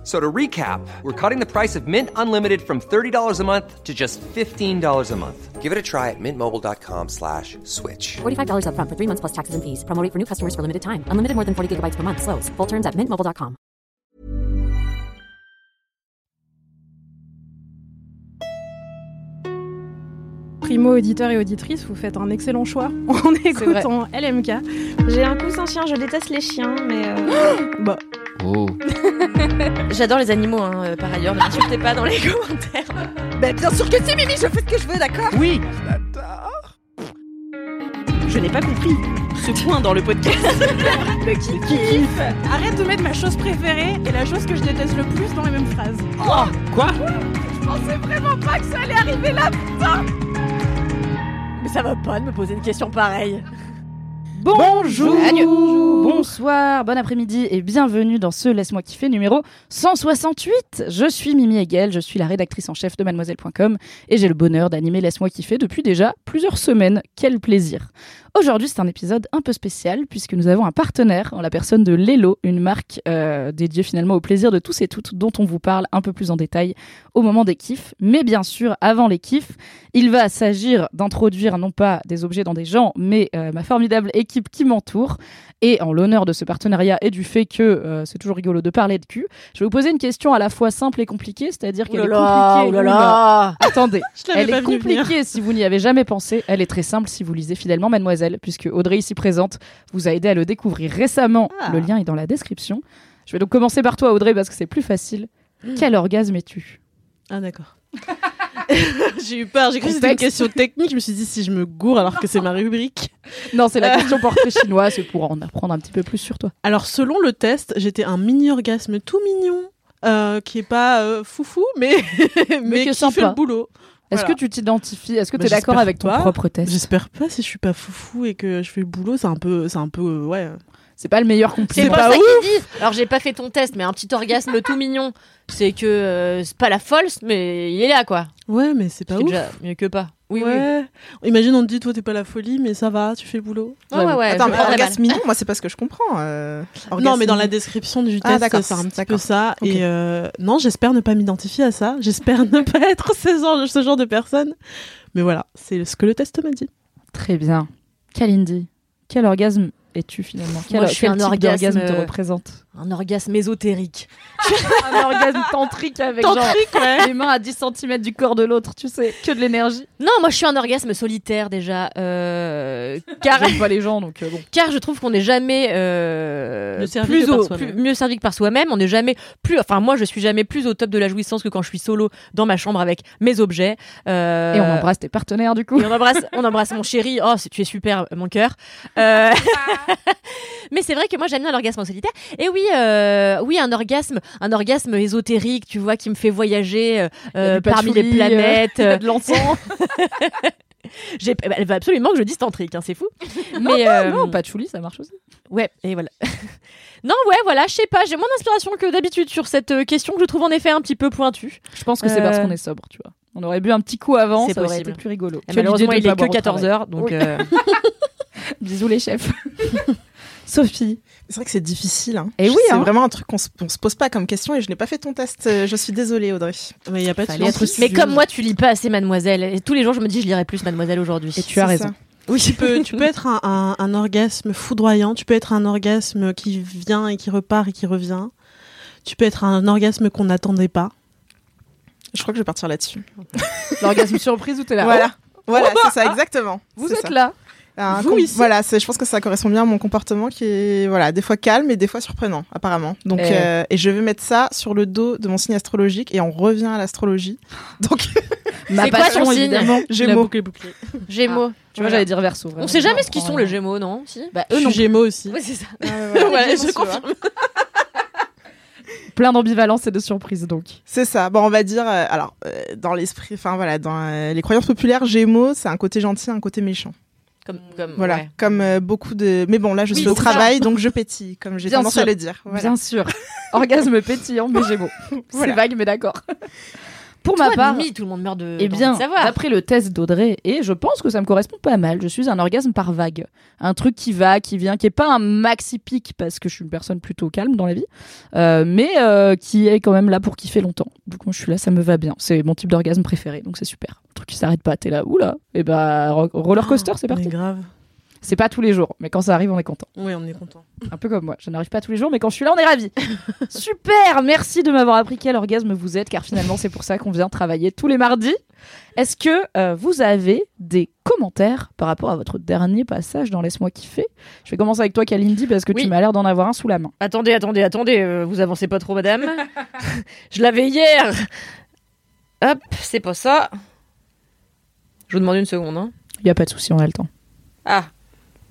F- So to recap, we're cutting the price of Mint Unlimited from $30 a month to just $15 a month. Give it a try at mintmobile.com slash switch. $45 upfront for three months plus taxes and fees. Promo rate for new customers for limited time. Unlimited more than 40 gigabytes per month. Slows. Full terms at mintmobile.com. Primo auditeur et auditrice, vous faites un excellent choix en écoutant LMK. J'ai un coussin chien, je déteste les chiens, mais euh, Bah, Oh. j'adore les animaux hein, euh, par ailleurs. Ne m'insultez pas dans les commentaires. Bah, bien sûr que si, Mimi, je fais ce que je veux, d'accord? Oui Je n'ai pas compris ce point dans le podcast. le kiff Arrête de mettre ma chose préférée et la chose que je déteste le plus dans les mêmes phrases. Quoi? Je pensais vraiment pas que ça allait arriver là, putain Mais ça va pas de me poser une question pareille. Bonjour, bonsoir, bon après-midi et bienvenue dans ce Laisse-moi kiffer numéro 168. Je suis Mimi Hegel, je suis la rédactrice en chef de mademoiselle.com et j'ai le bonheur d'animer Laisse-moi kiffer depuis déjà plusieurs semaines. Quel plaisir. Aujourd'hui, c'est un épisode un peu spécial puisque nous avons un partenaire en la personne de Lelo, une marque euh, dédiée finalement au plaisir de tous et toutes dont on vous parle un peu plus en détail au moment des kiffs. Mais bien sûr, avant les kiffs, il va s'agir d'introduire non pas des objets dans des gens, mais euh, ma formidable équipe qui m'entoure. Et en l'honneur de ce partenariat et du fait que euh, c'est toujours rigolo de parler de cul, je vais vous poser une question à la fois simple et compliquée, c'est-à-dire qu'elle est compliquée. oulala. Attendez, elle est compliquée si vous n'y avez jamais pensé. Elle est très simple si vous lisez fidèlement Mademoiselle, puisque Audrey ici présente vous a aidé à le découvrir récemment. Ah. Le lien est dans la description. Je vais donc commencer par toi, Audrey, parce que c'est plus facile. Quel orgasme es-tu? Ah d'accord. j'ai eu peur, j'ai cru que c'était une question technique, je me suis dit si je me gourre alors que c'est ma rubrique. Non, c'est la Euh. question portrait chinois, c'est pour en apprendre un petit peu plus sur toi. Alors selon le test, j'étais un mini orgasme tout mignon, euh, qui est pas euh, foufou, mais, mais, qui est qui sympa. fait le boulot. Est-ce Voilà. que tu t'identifies Est-ce que Bah, tu es d'accord avec ton pas. propre test J'espère pas si je suis pas foufou et que je fais le boulot, c'est un peu, c'est un peu, euh, ouais. C'est pas le meilleur C'est compliment. pour pas ça qu'ils disent. Alors j'ai pas fait ton test, mais un petit orgasme tout mignon, c'est que euh, c'est pas la folle, mais il est là quoi. Ouais, mais c'est pas ouf. déjà mieux que pas. Oui, oui. ouais. Imagine on te dit toi t'es pas la folie, mais ça va, tu fais le boulot. Ouais, ouais, ouais. Attends, mais orgasme mignon, moi, c'est pas ce que je comprends. euh, Non, mais dans la description du Ah, test, d'accord, c'est un petit peu ça. Et euh, non, j'espère ne pas m'identifier à ça. J'espère ne pas être ce genre, ce genre de personne. Mais voilà, c'est ce que le test m'a dit. Très bien. Kalindi, quel orgasme es-tu finalement? Quel, Moi, je suis quel un type orgasme, d'orgasme te représente? Un orgasme ésotérique. Un orgasme tantrique avec genre les mains à 10 cm du corps de l'autre, tu sais, que de l'énergie. Non, moi je suis un orgasme solitaire déjà. euh, car, pas les gens, donc euh, bon. car je trouve qu'on n'est jamais euh, Mieux servi plus que par au, soi-même. plus- mieux servi que par soi-même. On n'est jamais plus. Enfin, moi je suis jamais plus au top de la jouissance que quand je suis solo dans ma chambre avec mes objets. Euh, Et on embrasse tes partenaires du coup. Et on embrasse, on embrasse mon chéri. Oh, tu es super, mon cœur. Mais c'est vrai que moi j'aime bien l'orgasme solitaire. Et oui, euh, oui, un orgasme, un orgasme ésotérique, tu vois, qui me fait voyager euh, du parmi les planètes. euh, de l'encens. Elle veut absolument que je dise tantrique, hein, c'est fou. Mais, non, euh, non, patchouli, ça marche aussi. Ouais, et voilà. non, ouais, voilà, je sais pas, j'ai moins d'inspiration que d'habitude sur cette euh, question que je trouve en effet un petit peu pointue. Je pense que c'est parce Euh, qu'on est sobre, tu vois. On aurait bu un petit coup avant, C'est ça aurait été plus rigolo. Et malheureusement, il est que boire au 14 travail. heures, donc Oui. euh, Bisous les chefs. Sophie. C'est vrai que c'est difficile. Hein. Eh oui, C'est hein. vraiment un truc qu'on se, se pose pas comme question et je n'ai pas fait ton test. Euh, Je suis désolée, Audrey. Mais il y a pas de Mais comme moi, tu lis pas assez Mademoiselle. Et tous les jours, je me dis, je lirai plus Mademoiselle aujourd'hui. Et tu as raison. ça. Oui, tu peux, tu peux être un, un- un orgasme foudroyant, tu peux être un orgasme qui vient et qui repart et qui revient. Tu peux être un orgasme qu'on n'attendait pas. Je crois que je vais partir là-dessus. L'orgasme surprise où t'es là. Voilà. Voilà, Oh, c'est ça, exactement. Vous êtes ça. là. Un Vous ici. Voilà, je pense que ça correspond bien à mon comportement qui est voilà, des fois calme et des fois surprenant, apparemment. Donc, Eh. euh, et je vais mettre ça sur le dos de mon signe astrologique et on revient à l'astrologie. Donc, Ma C'est quoi passion, ton évidemment. Gémeaux. Gémeaux. Tu vois, j'allais dire verso. vraiment. On sait jamais ce qu'ils sont les Gémeaux, non si? Bah, Je eux non. Gémeaux aussi. Oui, c'est ça. Ouais, je confirme. Plein d'ambivalence et de surprises donc. C'est ça. Bon, on va dire, euh, alors, euh, dans l'esprit, enfin voilà, dans euh, les croyances populaires, Gémeaux, c'est un côté gentil, un côté méchant. Comme, comme, Voilà, ouais. comme euh, beaucoup de. Mais bon, là, je Oui, suis au c'est ça. travail, donc je pétille, comme j'ai Bien tendance sûr. à le dire. Voilà. Bien sûr. Orgasme pétillant, mais Gémeaux. C'est Voilà. vague, mais d'accord. Pour Toi, ma part, Mimi, tout le monde meurt de. eh bien, d'après le test d'Audrey, et je pense que ça me correspond pas mal, je suis un orgasme par vague. Un truc qui va, qui vient, qui est pas un maxi pic, parce que je suis une personne plutôt calme dans la vie, euh, mais euh, qui est quand même là pour kiffer longtemps. Donc moi, je suis là, ça me va bien. C'est mon type d'orgasme préféré, donc c'est super. Truc qui s'arrête pas, t'es là, oula. Et bah, ro- roller coaster, c'est parti. grave. C'est pas tous les jours, mais quand ça arrive, on est content. Oui, on est content. Un peu comme moi. Je n'arrive pas tous les jours, mais quand je suis là, on est ravis. Super Merci de m'avoir appris quel orgasme vous êtes, car finalement, c'est pour ça qu'on vient travailler tous les mardis. Est-ce que euh, vous avez des commentaires par rapport à votre dernier passage dans Laisse-moi kiffer? Je vais commencer avec toi, Kalindi, parce que Oui. tu m'as l'air d'en avoir un sous la main. Attendez, attendez, attendez, euh, vous avancez pas trop, madame. je l'avais hier. Hop, c'est pas ça. Je vous demande une seconde. Hein. Il y a pas de souci, on a le temps. Ah,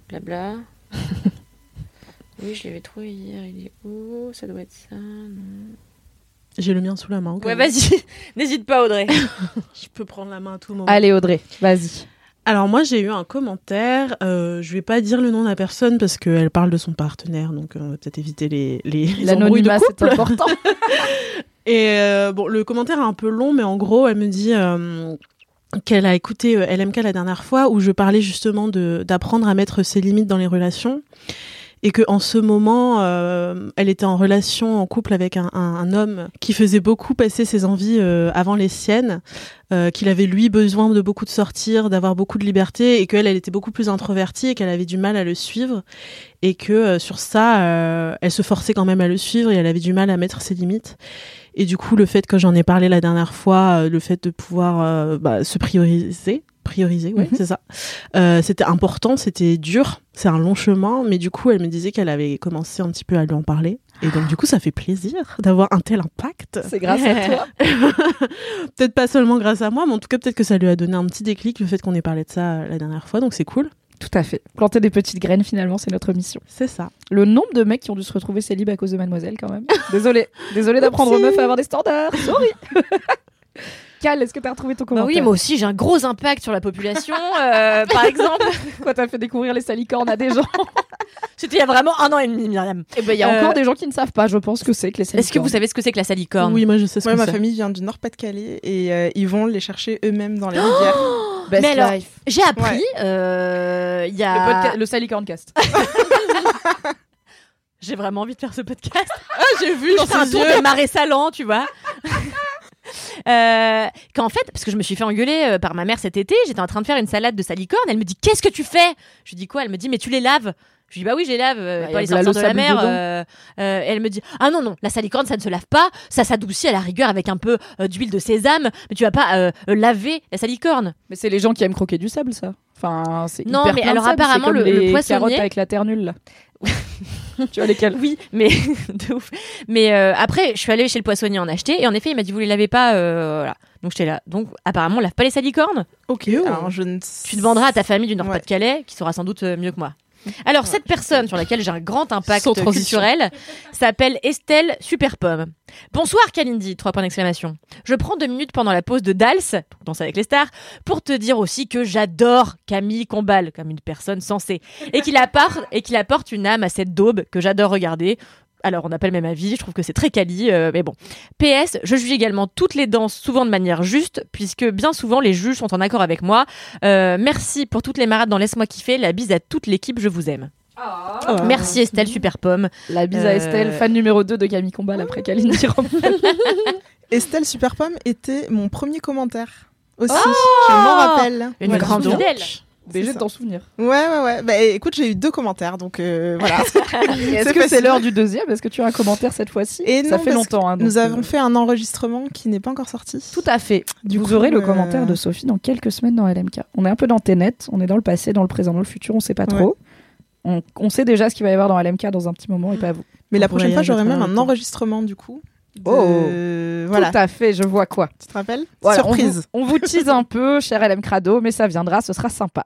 blabla. oui, je l'avais trouvé hier. Il est où? Ça doit être ça. Non. J'ai le mien sous la main. Ouais, vas-y. N'hésite pas, Audrey. Je peux prendre la main à tout moment. Allez, Audrey, vas-y. Alors moi j'ai eu un commentaire, euh, je vais pas dire le nom de la personne parce qu'elle parle de son partenaire, donc euh, on va peut-être éviter les, les, les embrouilles de L'anonymat, c'est couple. important. Et euh, bon, le commentaire est un peu long, mais en gros, elle me dit euh, qu'elle a écouté euh, LMK la dernière fois où je parlais justement de d'apprendre à mettre ses limites dans les relations. Et que en ce moment, euh, elle était en relation, en couple avec un, un- homme qui faisait beaucoup passer ses envies euh, avant les siennes, euh, qu'il avait lui besoin de beaucoup de sortir, d'avoir beaucoup de liberté, et qu'elle, elle était beaucoup plus introvertie et qu'elle avait du mal à le suivre, et que euh, sur ça, euh, elle se forçait quand même à le suivre et elle avait du mal à mettre ses limites. Et du coup, le fait que j'en ai parlé la dernière fois, euh, le fait de pouvoir euh, bah, se prioriser, prioriser, ouais, Mhm. c'est ça. Euh, c'était important, c'était dur, c'est un long chemin, mais du coup, elle me disait qu'elle avait commencé un petit peu à lui en parler. Et donc, du coup, ça fait plaisir d'avoir un tel impact. C'est grâce à toi. peut-être pas seulement grâce à moi, mais en tout cas, peut-être que ça lui a donné un petit déclic, le fait qu'on ait parlé de ça la dernière fois, donc c'est cool. Tout à fait. Planter des petites graines, finalement, c'est notre mission. C'est ça. Le nombre de mecs qui ont dû se retrouver célib à cause de Mademoiselle, quand même. Désolé. Désolé d'apprendre aux meufs à avoir des standards. Sorry. Cal, est-ce que t'as retrouvé ton Bah commentaire oui, moi aussi, j'ai un gros impact sur la population. euh, par exemple, Quoi, t'as fait découvrir les salicornes à des gens c'était il y a vraiment un an et demi, Myriam. Eh ben, il y a Euh, encore des gens qui ne savent pas, je pense que c'est que les salicornes. Est-ce que vous savez ce que c'est que la salicorne? Oui, moi, je sais ce Ouais, que ma c'est. famille vient du Nord-Pas-de-Calais et euh, ils vont les chercher eux-mêmes dans les rivières. Best Mais alors, life. J'ai appris, euh, il y a... Le, podca- le. J'ai vraiment envie de faire ce podcast. Ah, j'ai vu fais un tour des marais salants, tu vois. Euh, qu'en fait, parce que je me suis fait engueuler euh, par ma mère cet été, j'étais en train de faire une salade de salicorne. Elle me dit Qu'est-ce que tu fais? Je lui dis quoi? Elle me dit Mais tu les laves je lui dis bah oui, je les lave, euh, Bah, les de la mer. euh, euh, elle me dit ah non non, la salicorne ça ne se lave pas, ça s'adoucit à la rigueur avec un peu euh, d'huile de sésame, mais tu vas pas laver la salicorne. Mais c'est les gens qui aiment croquer du sable, ça. Enfin, c'est Non, hyper mais alors sable, apparemment, comme le- les le poissonnier- carottes avec la terre nulle, là. tu vois lesquelles? Oui, mais de ouf. Mais euh, après, je suis allée chez le poissonnier en acheter et en effet, il m'a dit vous les lavez pas, euh, voilà. Donc j'étais là. Donc apparemment, on lave pas les salicornes. Ok. Alors, je ne Tu demanderas à ta famille du Ouais. Nord-Pas-de-Calais, qui saura sans doute mieux que moi. Alors, cette personne sur laquelle j'ai un grand impact Sans transition. culturel s'appelle Estelle Superpomme. Bonsoir Kalindi, trois points d'exclamation. Je prends deux minutes pendant la pause de Dals, Danse avec les stars, pour te dire aussi que j'adore Camille Combal comme une personne sensée et qu'il apporte, et qu'il apporte une âme à cette daube que j'adore regarder. Alors, on n'a pas le même avis, je trouve que c'est très quali, euh, mais bon. PS, je juge également toutes les danses, souvent de manière juste, puisque bien souvent les juges sont en accord avec moi. Euh, merci pour toutes les marades dans Laisse-moi kiffer. La bise à toute l'équipe, je vous aime. Oh. Merci Estelle, super pomme. La bise à Euh, Estelle, fan numéro 2 de Camille Combal après Kalindi Rommel. Estelle Superpomme était mon premier commentaire aussi. Oh je m'en rappelle. Une Voilà. grande Donc, fidèle. C'est de t'en souvenir. Ouais, ouais, ouais. Bah écoute, j'ai eu deux commentaires, donc euh, voilà. Est-ce que c'est l'heure du deuxième? Est-ce que tu as un commentaire cette fois-ci? Et Ça non, fait longtemps. hein, Nous euh, avons fait un enregistrement qui n'est pas encore sorti. Tout à fait. Du Vous coup, aurez le euh, commentaire de Sophie dans quelques semaines dans LMK. On est un peu dans Ténet, on est dans le passé, dans le présent, dans le futur, on sait pas trop. On, on sait déjà ce qu'il va y avoir dans LMK dans un petit moment et pas vous. Mais la prochaine fois, j'aurai même un enregistrement du coup. Oh. Voilà. Tout à fait, je vois quoi. Tu te rappelles? Voilà, Surprise. On vous, on vous tease un peu, cher LM Crado, mais ça viendra, ce sera sympa.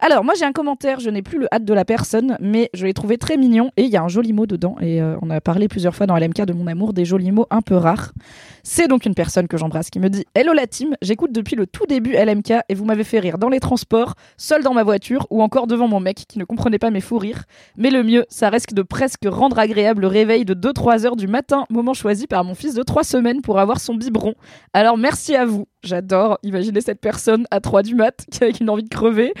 Alors, moi j'ai un commentaire, je n'ai plus le hâte de la personne, mais je l'ai trouvé très mignon et il y a un joli mot dedans. Et euh, on a parlé plusieurs fois dans LMK de mon amour des jolis mots un peu rares. C'est donc une personne que j'embrasse qui me dit Hello la team, j'écoute depuis le tout début LMK et vous m'avez fait rire dans les transports, seul dans ma voiture ou encore devant mon mec qui ne comprenait pas mes fous rires. Mais le mieux, ça reste de presque rendre agréable le réveil de 2-3 heures du matin, moment choisi par mon fils de 3 semaines pour avoir son biberon. Alors merci à vous. J'adore imaginer cette personne à 3 du mat qui avec une envie de crever,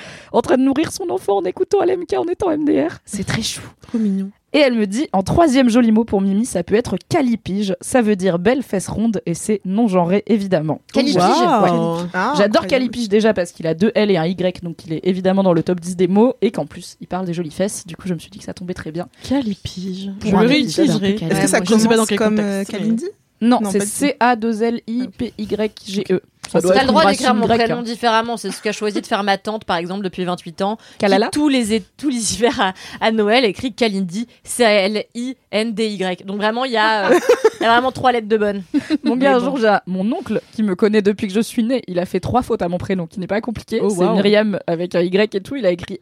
train de nourrir son enfant en écoutant LMK en étant MDR. C'est très chou. Trop mignon. Et elle me dit, en troisième joli mot pour Mimi, ça peut être calipige. Ça veut dire belle fesse ronde et c'est non genré évidemment. Calipige, Waouh. Ah, J'adore. Calipige déjà parce qu'il a deux L et un Y, donc il est évidemment dans le top 10 des mots et qu'en plus il parle des jolies fesses. Du coup, je me suis dit que ça tombait très bien. Calipige. Je le réutiliserai. Est-ce que ça sais pas dans commence quel comme euh, Kalindi? Non, Non, c'est pas du tout. C-A-2-L-I-P-Y-G-E. Ça doit T'as le droit d'écrire mon prénom hein. différemment. C'est ce qu'a choisi de faire ma tante, par exemple, depuis 28 ans. qui, Kalala tous les, tous les hivers à, à Noël écrit Kalindi. C-A-L-I-N-D-Y. Donc vraiment, il y, a, euh, y a vraiment trois lettres de bonne. Mon gars, Mais un jour, j'ai mon oncle qui me connaît depuis que je suis née. Il a fait trois fautes à mon prénom, qui n'est pas compliqué. Oh, c'est wow. Myriam avec un Y et tout. Il a écrit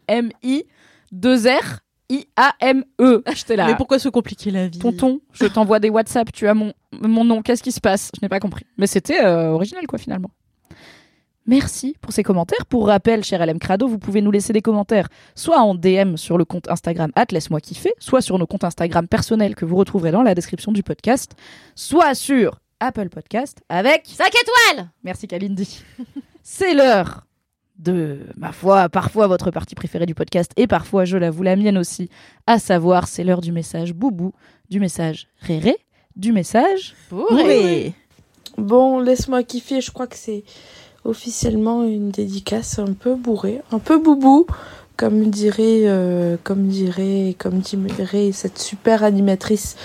M-I-2-R-I-A-M-E. J'étais là. Mais pourquoi se compliquer la vie Tonton, je t'envoie des WhatsApp, tu as mon, mon nom, qu'est-ce qui se passe? Je n'ai pas compris. Mais c'était euh, original, quoi, finalement. Merci pour ces commentaires. Pour rappel, cher LM Crado, vous pouvez nous laisser des commentaires soit en DM sur le compte Instagram laisse-moi kiffer, soit sur nos comptes Instagram personnels que vous retrouverez dans la description du podcast, soit sur Apple Podcast avec 5 étoiles Merci Kalindi. C'est l'heure de, ma foi, parfois votre partie préférée du podcast et parfois, je l'avoue, la mienne aussi. À savoir, c'est l'heure du message boubou, du message réré, du message. Oui. Bon, laisse-moi kiffer, je crois que c'est officiellement une dédicace un peu bourrée, un peu boubou, comme dirait, euh, comme dirait, comme dirait cette super animatrice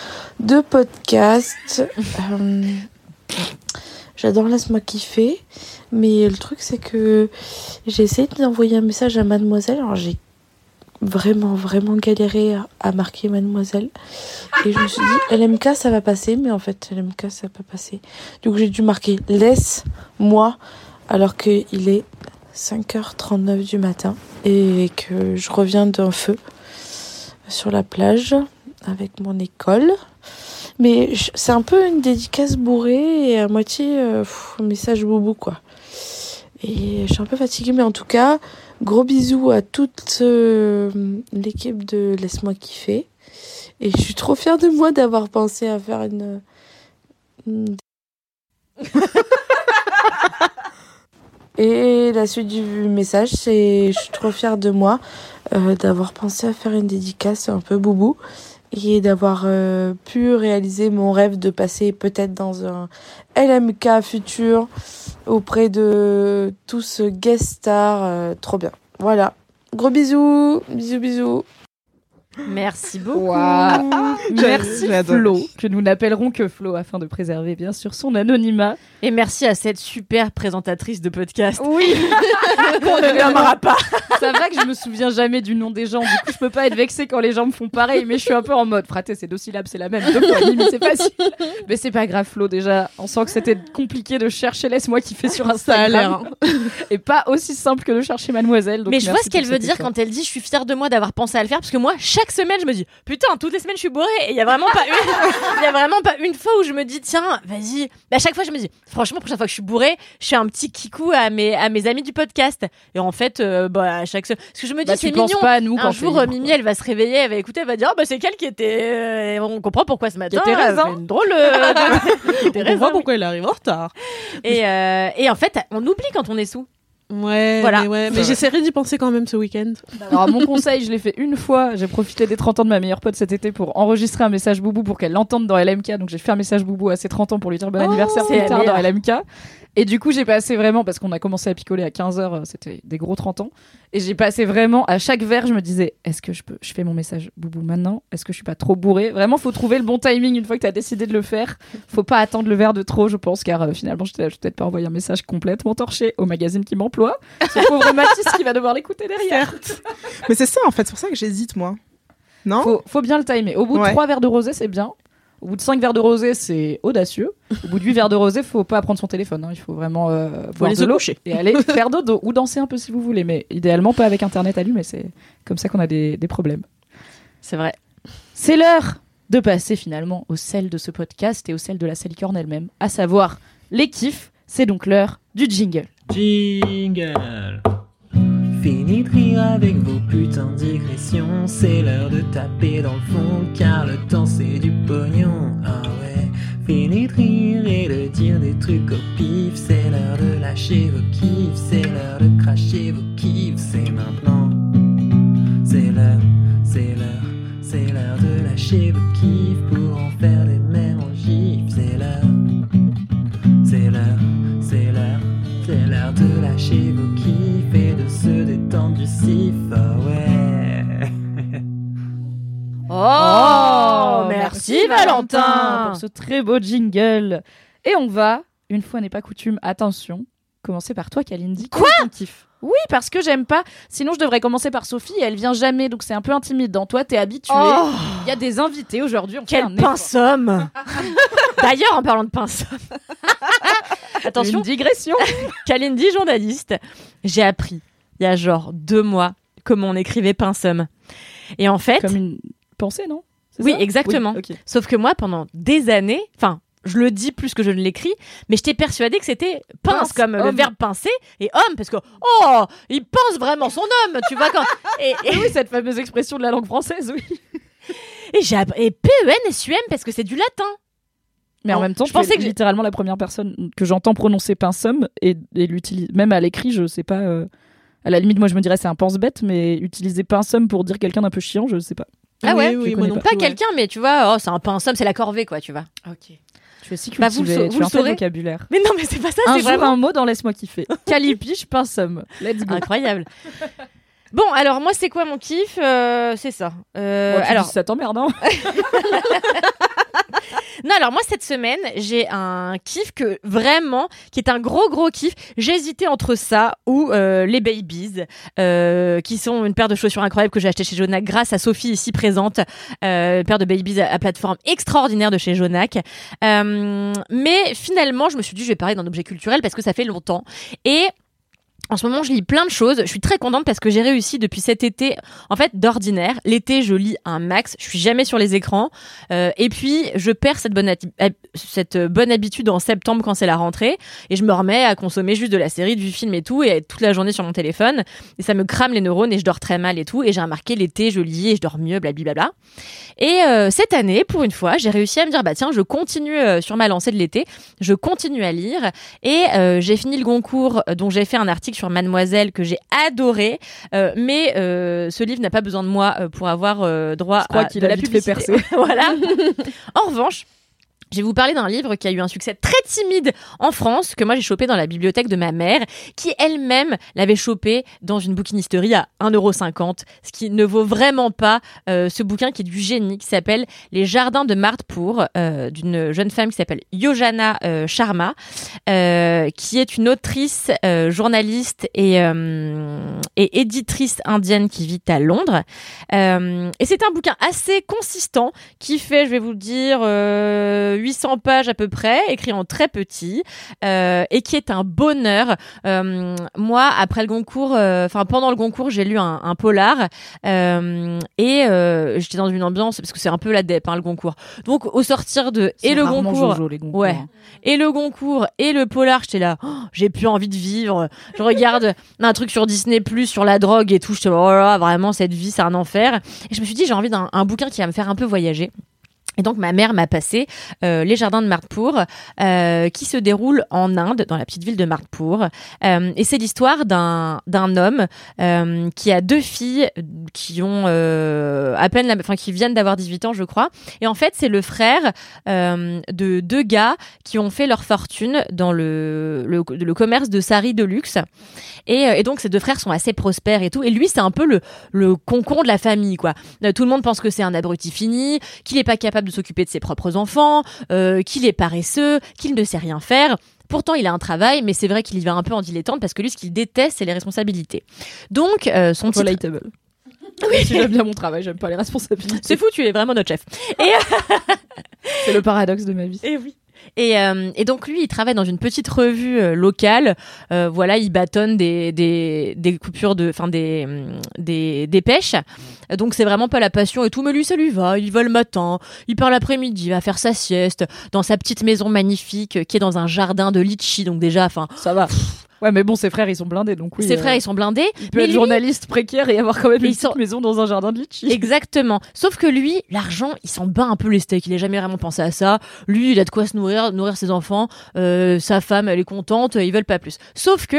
de podcast. Euh, J'adore laisse-moi kiffer, mais le truc c'est que j'ai essayé d'envoyer un message à mademoiselle, alors j'ai vraiment vraiment galéré à, marquer mademoiselle. Et je me suis dit LMK ça va passer mais en fait LMK ça va pas passer. Donc j'ai dû marquer laisse-moi alors qu'il est 5h39 du matin et que je reviens d'un feu sur la plage avec mon école. Mais c'est un peu une dédicace bourrée et à moitié euh, message boubou quoi. Et je suis un peu fatiguée mais en tout cas, gros bisous à toute euh, l'équipe de Laisse-moi kiffer. Et je suis trop fière de moi d'avoir pensé à faire une, une Et la suite du message, c'est je suis trop fière de moi euh, d'avoir pensé à faire une dédicace un peu boubou et d'avoir euh, pu réaliser mon rêve de passer peut-être dans un LMK futur auprès de tous guest stars. euh, trop bien. Voilà. Gros bisous. Bisous, bisous. Merci beaucoup. Waouh. Merci. Flo, que nous n'appellerons que Flo afin de préserver bien sûr son anonymat. Et merci à cette super présentatrice de podcast. Oui, On ne nommera pas. ça va que je me souviens jamais du nom des gens. Du coup, je peux pas être vexée quand les gens me font pareil, mais je suis un peu en mode fraté, c'est deux syllabes, c'est la même. Deux fois c'est facile. Mais c'est pas grave, Flo. Déjà, on sent que c'était compliqué de chercher laisse-moi kiffer sur Ça a Instagram. l'air. hein. et pas aussi simple que de chercher Mademoiselle. donc Mais je vois ce qu'elle veut dire quand elle dit je suis fière de moi d'avoir pensé à le faire parce que moi chaque semaine je me dis putain toutes les semaines je suis bourrée et il y a vraiment pas une il y a vraiment pas une fois où je me dis tiens vas-y Bah, à chaque fois je me dis franchement prochaine fois que je suis bourrée je fais un petit kikou à mes à mes amis du podcast et en fait euh, bah à chaque se- parce que je me dis Bah, c'est mignon pas à nous un jour euh, Mimi quoi. elle va se réveiller elle va écouter elle va dire oh, bah c'est quelle qui était euh, on comprend pourquoi ce matin était raisin. fait une drôle euh, de... qui était On raisin, pourquoi elle arrive en retard. et et en fait on oublie quand on est sous Ouais, Voilà. mais, ouais, mais j'essaierai d'y penser quand même ce week-end. Alors, mon conseil, je l'ai fait une fois. J'ai profité des 30 ans de ma meilleure pote cet été pour enregistrer un message boubou pour qu'elle l'entende dans LMK. Donc, j'ai fait un message boubou à ses 30 ans pour lui dire bon Oh, anniversaire c'est plus tard dans LMK. Et du coup, j'ai passé vraiment, parce qu'on a commencé à picoler à 15h, c'était des gros 30 ans. Et j'ai passé vraiment, à chaque verre, je me disais, est-ce que je peux, je fais mon message boubou maintenant? Est-ce que je suis pas trop bourrée? Vraiment, faut trouver le bon timing une fois que tu as décidé de le faire. Faut pas attendre le verre de trop, je pense, car euh, finalement, je t'ai peut-être pas envoyer un message complètement torché au magazine qui m'emploie. Ce pauvre Mathis qui va devoir l'écouter derrière. Mais c'est ça, en fait, c'est pour ça que j'hésite, moi. Non? Faut, faut bien le timer. Au bout de trois verres de rosé, c'est bien. Au bout de 5 verres de rosé, c'est audacieux. Au bout de 8 verres de rosé, faut pas prendre son téléphone. hein. Il faut vraiment euh, boire aller de l'eau et aller faire dodo ou danser un peu si vous voulez. Mais idéalement, pas avec Internet allumé. C'est comme ça qu'on a des, des problèmes. C'est vrai. C'est l'heure de passer finalement au sel de ce podcast et au sel de la salicorne elle-même, à savoir les kiffs. C'est donc l'heure du jingle. Jingle. Fini rire avec vos putains de digressions. C'est l'heure de taper dans le fond, car le temps c'est du pognon. Ah ouais. Fini de rire et de dire des trucs au pif. C'est l'heure de lâcher vos kiffs. C'est l'heure de cracher vos. Valentin. pour ce très beau jingle. Et on va, une fois n'est pas coutume, attention, commencer par toi, Kalindi. Quoi Oui, parce que j'aime pas. Sinon, je devrais commencer par Sophie. et Elle vient jamais, donc c'est un peu intimidant. Toi, t'es habitué. Oh, Il y a des invités aujourd'hui. quel pinsomme D'ailleurs, en parlant de pinsomme, attention, Une digression. Kalindi, journaliste, j'ai appris il y a genre deux mois comment on écrivait pinsomme. Et en fait, Comme une pensée, non? Oui, ça? exactement. Oui, sauf que moi, pendant des années, enfin, je le dis plus que je ne l'écris, mais j'étais persuadée que c'était pince, Pince, comme le verbe pincer, et homme, parce que, oh, il pense vraiment son homme, tu vois, quand. Et, oui, cette fameuse expression de la langue française, oui. et j'ai et P-E-N et S-U-M parce que c'est du latin. Mais en même temps, je je pensais que littéralement la première personne que j'entends prononcer pinsomme et, et l'utilise même à l'écrit, je sais pas. euh, À la limite, moi, je me dirais c'est un pense-bête, mais utiliser pinsomme pour dire quelqu'un d'un peu chiant, je sais pas. Ah ouais, oui, oui, moi non pas. Pas plus, ouais. quelqu'un, mais tu vois, oh, c'est un pinsomme, c'est la corvée, quoi, tu vois. Ok. Tu es si Bah, vous le cultivé, vous le saurez. vocabulaire. Mais non, mais c'est pas ça, Un c'est jour, vraiment un mot dans Laisse-moi kiffer. Calipiche, pinsomme. Let's go. incroyable. Bon, alors moi, c'est quoi mon kiff? Euh, C'est ça. Euh, tu alors, dis, ça t'emmerde, hein Non, alors moi cette semaine, j'ai un kiff que vraiment, qui est un gros gros kiff. J'ai hésité entre ça ou euh, les Babies, euh, qui sont une paire de chaussures incroyables que j'ai acheté chez Jonac grâce à Sophie ici présente, euh, une paire de Babies à, à plateforme extraordinaire de chez Jonac. Euh, mais finalement, je me suis dit, je vais parler d'un objet culturel parce que ça fait longtemps et en ce moment, je lis plein de choses. Je suis très contente parce que j'ai réussi depuis cet été. En fait, d'ordinaire, l'été, je lis un max. Je suis jamais sur les écrans. Euh, et puis, je perds cette bonne, cette bonne habitude en septembre quand c'est la rentrée. Et je me remets à consommer juste de la série, du film et tout. Et à être toute la journée sur mon téléphone. Et ça me crame les neurones et je dors très mal et tout. Et j'ai remarqué l'été, je lis et je dors mieux, blablabla. Et euh, cette année, pour une fois, j'ai réussi à me dire, bah tiens, je continue euh, sur ma lancée de l'été. Je continue à lire. Et euh, j'ai fini le Goncourt, euh, dont j'ai fait un article sur Mademoiselle que j'ai adoré. Euh, mais euh, ce livre n'a pas besoin de moi euh, pour avoir droit Je crois à qu'il de la publicité. percer. voilà. en revanche, je vais vous parler d'un livre qui a eu un succès très timide en France, que moi j'ai chopé dans la bibliothèque de ma mère, qui elle-même l'avait chopé dans une bouquinisterie à 1,50€, ce qui ne vaut vraiment pas euh, ce bouquin qui est du génie, qui s'appelle Les Jardins de Martpour, euh, d'une jeune femme qui s'appelle Yojana euh, Sharma, qui est une autrice, journaliste et, éditrice indienne qui vit à Londres. Et c'est un bouquin assez consistant qui fait, je vais vous dire, 800 pages à peu près, écrit en très petit, euh, et qui est un bonheur. Euh, moi, après le Goncourt, euh, enfin pendant le Goncourt, j'ai lu un, un polar, et j'étais dans une ambiance parce que c'est un peu la dep, hein, le Goncourt. Donc au sortir de et le Goncourt, Jojo, les Goncours, Ouais. hein. et le Goncourt et le polar, j'étais là, oh, j'ai plus envie de vivre. Je regarde un truc sur Disney Plus sur la drogue et tout, j'étais oh là là, vraiment cette vie c'est un enfer. Et je me suis dit j'ai envie d'un un bouquin qui va me faire un peu voyager. Et donc ma mère m'a passé euh, Les Jardins de Martpour, euh, qui se déroule en Inde, dans la petite ville de Martpour. Euh, et c'est l'histoire d'un d'un homme qui a deux filles qui ont à peine, la- enfin qui viennent d'avoir 18 ans, je crois. Et en fait, c'est le frère de deux gars qui ont fait leur fortune dans le le, commerce de sari de luxe. Et, donc ces deux frères sont assez prospères et tout. Et lui, c'est un peu le le concon de la famille, quoi. Tout le monde pense que c'est un abruti fini, qu'il est pas capable de s'occuper de ses propres enfants, euh, qu'il est paresseux, qu'il ne sait rien faire. Pourtant, il a un travail, mais c'est vrai qu'il y va un peu en dilettante parce que lui, ce qu'il déteste, c'est les responsabilités. Donc, euh, son titre, Relatable. Oui. J'aime bien mon travail, j'aime pas les responsabilités. C'est fou, tu es vraiment notre chef. C'est le paradoxe de ma vie. Et oui. Et, euh, et donc lui, il travaille dans une petite revue euh, locale. Euh, voilà, il bâtonne des, des, des coupures de, enfin des, hum, des, des pêches. Donc c'est vraiment pas la passion et tout, mais lui ça lui va. Il va le matin, il part l'après-midi, il va faire sa sieste dans sa petite maison magnifique euh, qui est dans un jardin de litchi. Donc déjà, enfin, Ça va. Ouais, mais bon, ses frères, ils sont blindés, donc oui. ses euh, frères ils sont blindés. Il peut mais être lui- journaliste précaire et avoir quand même une sont- petite maison dans un jardin de litchi. Exactement. Sauf que lui, l'argent, il s'en bat un peu les steaks. Il a jamais vraiment pensé à ça. Lui, il a de quoi se nourrir, nourrir ses enfants. Euh, sa femme, elle est contente. Ils veulent pas plus. Sauf que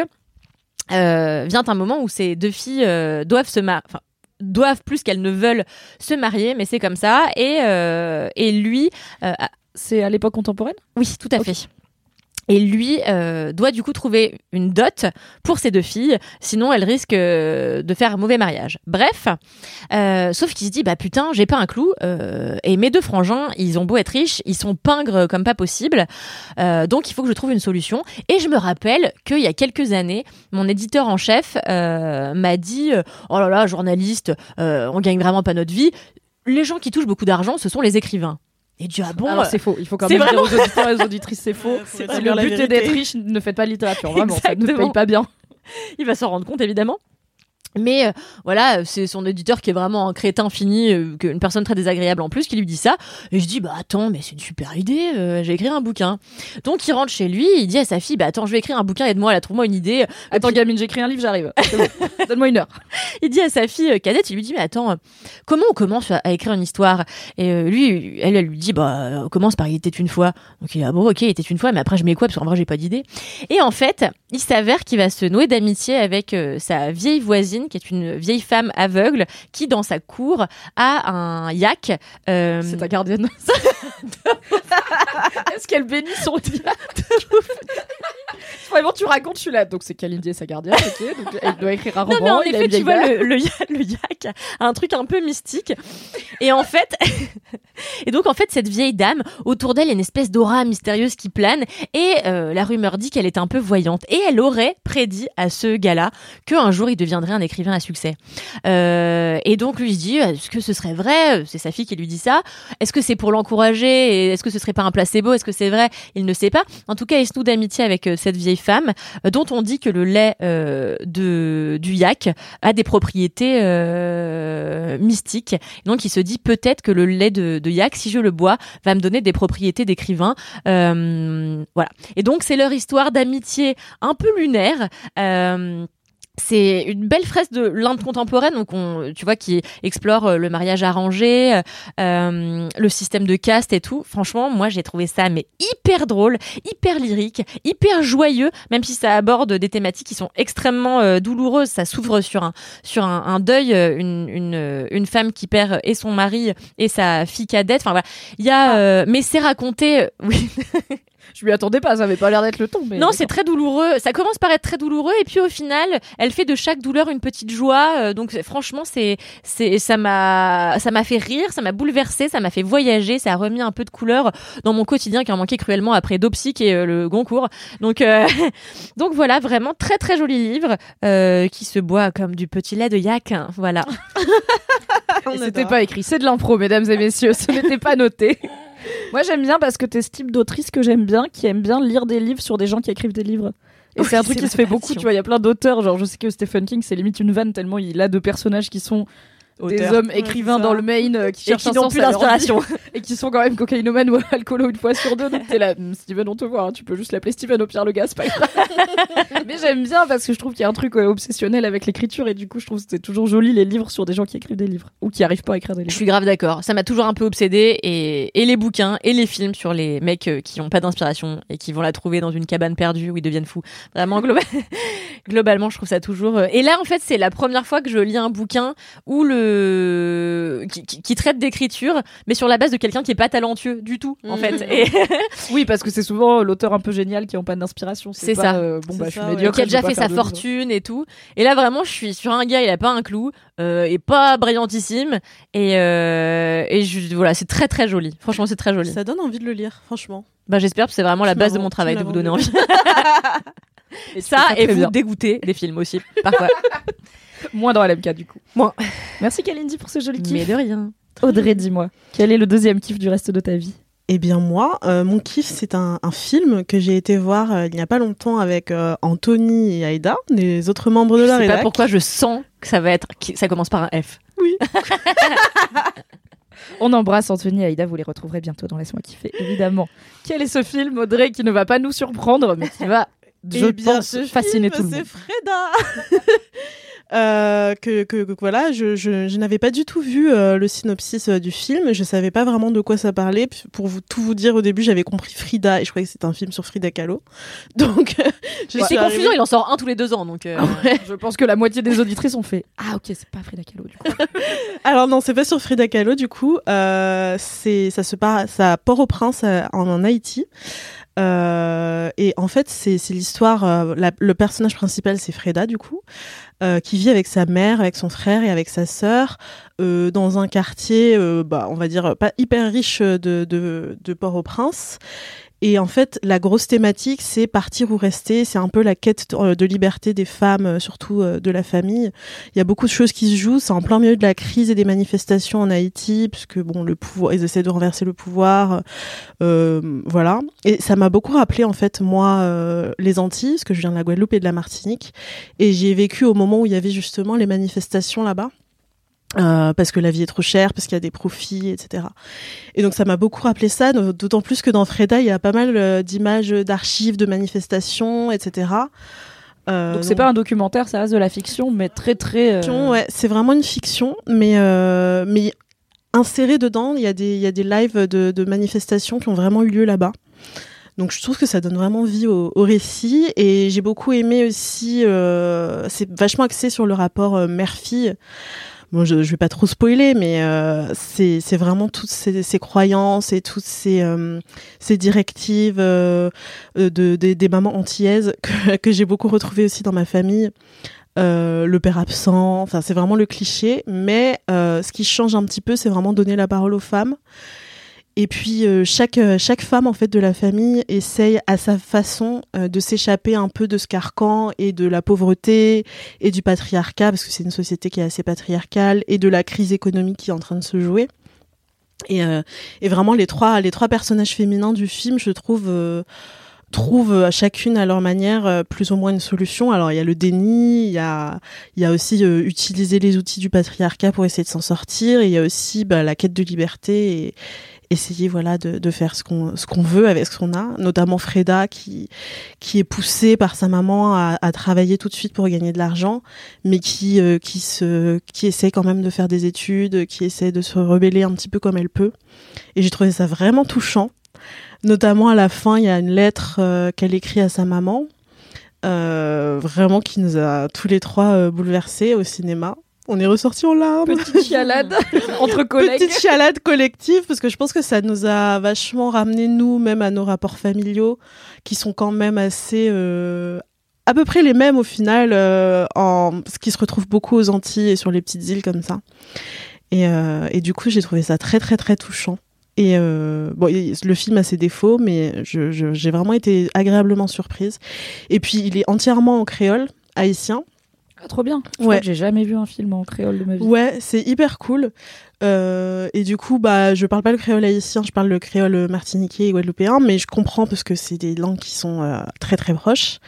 euh, vient un moment où ces deux filles euh, doivent se marier. Enfin, doivent plus qu'elles ne veulent se marier, mais c'est comme ça. Et euh, et lui, euh, C'est à l'époque contemporaine? Oui, tout à fait. Et lui euh, doit du coup trouver une dot pour ses deux filles, sinon elle risque euh, de faire un mauvais mariage. Bref, euh, sauf qu'il se dit bah putain j'ai pas un clou et mes deux frangins ils ont beau être riches, ils sont pingres comme pas possible, donc il faut que je trouve une solution. Et je me rappelle qu'il y a quelques années, mon éditeur en chef m'a dit oh là là journaliste, on gagne vraiment pas notre vie. Les gens qui touchent beaucoup d'argent, ce sont les écrivains. Et tu ah bon Alors euh, c'est faux. Il faut quand c'est même dire vraiment- aux auditeurs et aux auditrices c'est faux. dire le but d'être riche, ne faites pas de littérature. Vraiment, ça ne paye pas bien. il va s'en rendre compte évidemment. Mais euh, voilà, c'est son éditeur qui est vraiment un crétin fini, euh, une personne très désagréable en plus, qui lui dit ça. Et je dis bah attends, mais c'est une super idée, euh, j'ai écrit un bouquin. Donc il rentre chez lui, il dit à sa fille bah attends, je vais écrire un bouquin, aide-moi, là, trouve-moi une idée. Attends, puis- gamine, j'écris un livre, j'arrive. Bon. Donne-moi une heure. il dit à sa fille euh, cadette, il lui dit mais attends, comment on commence à, écrire une histoire? Et euh, lui, elle, elle lui dit bah on commence par il était une fois. Donc il est ah bon ok, il était une fois, mais après je mets quoi? Parce qu'en vrai j'ai pas d'idée. Et en fait, il s'avère qu'il va se nouer d'amitié avec sa vieille voisine, qui est une vieille femme aveugle, qui dans sa cour a un yak. euh, C'est ta gardienne. Est-ce qu'elle bénit son yak? Vraiment, tu racontes, je suis là. Donc c'est Kalindi et sa gardienne, ok. Donc elle doit écrire un Non, roman. mais en effet, tu vois, le, le yak a un truc un peu mystique. Et en fait, et donc en fait, cette vieille dame, autour d'elle, il y a une espèce d'aura mystérieuse qui plane. Et euh, la rumeur dit qu'elle est un peu voyante. Et elle aurait prédit à ce gars-là qu'un jour, il deviendrait un écrivain à succès. Euh, et donc lui il se dit, est-ce que ce serait vrai? C'est sa fille qui lui dit ça. Est-ce que c'est pour l'encourager? Est-ce que ce serait pas un placebo? Est-ce que c'est vrai? Il ne sait pas. En tout cas, il se noue d'amitié avec euh, cette vieille femme, euh, dont on dit que le lait euh, de du yak a des propriétés euh, mystiques. Donc il se dit peut-être que le lait de, yak, si je le bois, va me donner des propriétés d'écrivain. Voilà. Et donc c'est leur histoire d'amitié un peu lunaire. C'est une belle fresque de l'Inde contemporaine, donc on, tu vois, qui explore euh, le mariage arrangé, euh, euh, le système de caste et tout. Franchement, moi, j'ai trouvé ça mais hyper drôle, hyper lyrique, hyper joyeux, même si ça aborde des thématiques qui sont extrêmement euh, douloureuses. Ça s'ouvre sur un sur un, un deuil, une, une une femme qui perd et son mari et sa fille cadette. Enfin voilà, il y a, euh, mais c'est raconté. oui, Je lui attendais pas, ça avait pas l'air d'être le ton. Mais non, c'est très douloureux. Ça commence par être très douloureux et puis au final, elle fait de chaque douleur une petite joie. Euh, donc franchement, c'est c'est ça m'a ça m'a fait rire, ça m'a bouleversé, ça m'a fait voyager, ça a remis un peu de couleur dans mon quotidien qui en manquait cruellement après Dopsic et euh, le Goncourt. Donc euh, donc voilà, vraiment très très joli livre euh, qui se boit comme du petit lait de yak. hein, Voilà. C'était pas écrit, c'est de l'impro, mesdames et messieurs, ce n'était pas noté. Moi j'aime bien parce que t'es ce type d'autrice que j'aime bien, qui aime bien lire des livres sur des gens qui écrivent des livres. Et Oui, c'est un truc qui se fait beaucoup, tu vois, il y a plein d'auteurs, genre je sais que Stephen King c'est limite une vanne tellement il a de personnages qui sont des hommes écrivains dans le Maine euh, qui Et cherchent qui n'ont plus d'inspiration. et qui sont quand même cocaïnomanes ou alcoolo une fois sur deux. Donc t'es là, Hum, Steven, on te voit, hein, tu peux juste l'appeler Steven au pire le gars, c'est pas grave. Mais j'aime bien parce que je trouve qu'il y a un truc ouais, obsessionnel avec l'écriture et du coup je trouve que c'est toujours joli les livres sur des gens qui écrivent des livres ou qui arrivent pas à écrire des Je livres. suis grave d'accord. Ça m'a toujours un peu obsédé et, et les bouquins et les films sur les mecs euh, qui ont pas d'inspiration et qui vont la trouver dans une cabane perdue où ils deviennent fous. Vraiment globa- globalement, je trouve ça toujours. euh, Et là, en fait, c'est la première fois que je lis un bouquin où le qui, qui- qui traite d'écriture, mais sur la base de quelqu'un qui est pas talentueux du tout, en fait. Et Oui, parce que c'est souvent l'auteur un peu génial qui ont pas d'inspiration. C'est ça. euh, bon bah je suis ouais. médiocre. qui a déjà fait sa fortune et tout. Et là, vraiment, je suis sur un gars, il a pas un clou, euh, et pas brillantissime, et euh, et je, voilà, c'est très très joli. Franchement, c'est très joli. Ça donne envie de le lire, franchement. Bah, j'espère que c'est vraiment la base de mon travail de vous donner envie. Et Ça et vous dégoûter des films aussi, parfois. Moins dans LMK du coup. Moins. Merci Kalindi pour ce joli kiff. Mais de rien. Audrey, dis-moi, quel est le deuxième kiff du reste de ta vie? Eh bien moi, euh, mon kiff, c'est un, un film que j'ai été voir euh, il n'y a pas longtemps avec euh, Anthony et Aïda, les autres membres de Je la sais pas rédac. pourquoi je sens que ça va être, que ça commence par un F. Oui. On embrasse Anthony et Aïda, vous les retrouverez bientôt dans Laisse-moi kiffer, évidemment. Quel est ce film, Audrey, qui ne va pas nous surprendre, mais qui va, je Eh bien, pense, fasciner film, tout le monde? C'est Freda Euh, que, que, que- voilà, je, je, je n'avais pas du tout vu euh, le synopsis euh, du film. Je savais pas vraiment de quoi ça parlait. Pour vous, tout vous dire, au début, j'avais compris Frida et je croyais que c'était un film sur Frida Kahlo. Donc, suis c'est arrivée- confusant, il en sort un tous les deux ans, donc. euh, Je pense que la moitié des auditrices ont fait Ah, ok, c'est pas Frida Kahlo, du coup. Alors non, c'est pas sur Frida Kahlo du coup. Euh, c'est ça se passe à Port-au-Prince euh, en, en Haïti. Euh, et en fait, c'est l'histoire. euh, le personnage principal, c'est Freda du coup, euh, qui vit avec sa mère, avec son frère et avec sa sœur dans un quartier, bah, on va dire pas hyper riche de Port-au-Prince. Et en fait, la grosse thématique, c'est partir ou rester. C'est un peu la quête euh, de liberté des femmes, euh, surtout euh, de la famille. Il y a beaucoup de choses qui se jouent. C'est en plein milieu de la crise et des manifestations en Haïti, puisque bon, le pouvoir, ils essaient de renverser le pouvoir, euh, voilà. Et ça m'a beaucoup rappelé en fait moi euh, les Antilles, parce que je viens de la Guadeloupe et de la Martinique, et j'y ai vécu au moment où il y avait justement les manifestations là-bas. Euh, parce que la vie est trop chère, parce qu'il y a des profits, etc. Et donc ça m'a beaucoup rappelé ça, d'autant plus que dans Freda, il y a pas mal euh, d'images d'archives, de manifestations, etc. Euh, Donc c'est pas un documentaire, ça reste de la fiction, mais très très. euh, fiction, ouais, c'est vraiment une fiction, mais euh, mais inséré dedans, il y a des il y a des lives de, de manifestations qui ont vraiment eu lieu là-bas. Donc je trouve que ça donne vraiment vie au, au récit et j'ai beaucoup aimé aussi. euh, c'est vachement axé sur le rapport mère-fille. Bon, je, je vais pas trop spoiler, mais euh, c'est vraiment toutes ces, ces croyances et toutes ces euh, ces directives euh, de des, des mamans antillaises que, que j'ai beaucoup retrouvées aussi dans ma famille. Euh, le père absent, enfin c'est vraiment le cliché, mais euh, ce qui change un petit peu, c'est vraiment donner la parole aux femmes. Et puis euh, chaque euh, chaque femme en fait de la famille essaye à sa façon euh, de s'échapper un peu de ce carcan et de la pauvreté et du patriarcat parce que c'est une société qui est assez patriarcale et de la crise économique qui est en train de se jouer. Et, et vraiment les trois les trois personnages féminins du film, je trouve trouvent euh, chacune à leur manière plus ou moins une solution. Alors il y a le déni, il y a y a aussi utiliser les outils du patriarcat pour essayer de s'en sortir, et il y a aussi bah, la quête de liberté essayer voilà de, de faire ce qu'on ce qu'on veut avec ce qu'on a, notamment Freda qui qui est poussée par sa maman à, à travailler tout de suite pour gagner de l'argent, mais qui euh, qui se qui essaie quand même de faire des études, qui essaie de se rebeller un petit peu comme elle peut. Et j'ai trouvé ça vraiment touchant. Notamment à la fin, il y a une lettre euh, qu'elle écrit à sa maman, euh, vraiment qui nous a tous les trois euh, bouleversés au cinéma. On est ressortis en larmes. Petite chialade entre collègues. Petite chialade collective, parce que je pense que ça nous a vachement ramené, nous, même à nos rapports familiaux, qui sont quand même assez... euh, à peu près les mêmes au final, euh, en, ce qui se retrouve beaucoup aux Antilles et sur les petites îles comme ça. Et, euh, et du coup, j'ai trouvé ça très, très, très touchant. Et euh, bon, le film a ses défauts, mais j'ai vraiment été agréablement surprise. Et puis, il est entièrement en créole haïtien. Ah, trop bien. Je Ouais. j'ai jamais vu un film en créole de ma vie. Ouais, c'est hyper cool. Euh, et du coup, bah, je parle pas le créole haïtien, je parle le créole martiniquais et guadeloupéen, mais je comprends parce que c'est des langues qui sont euh, très très proches.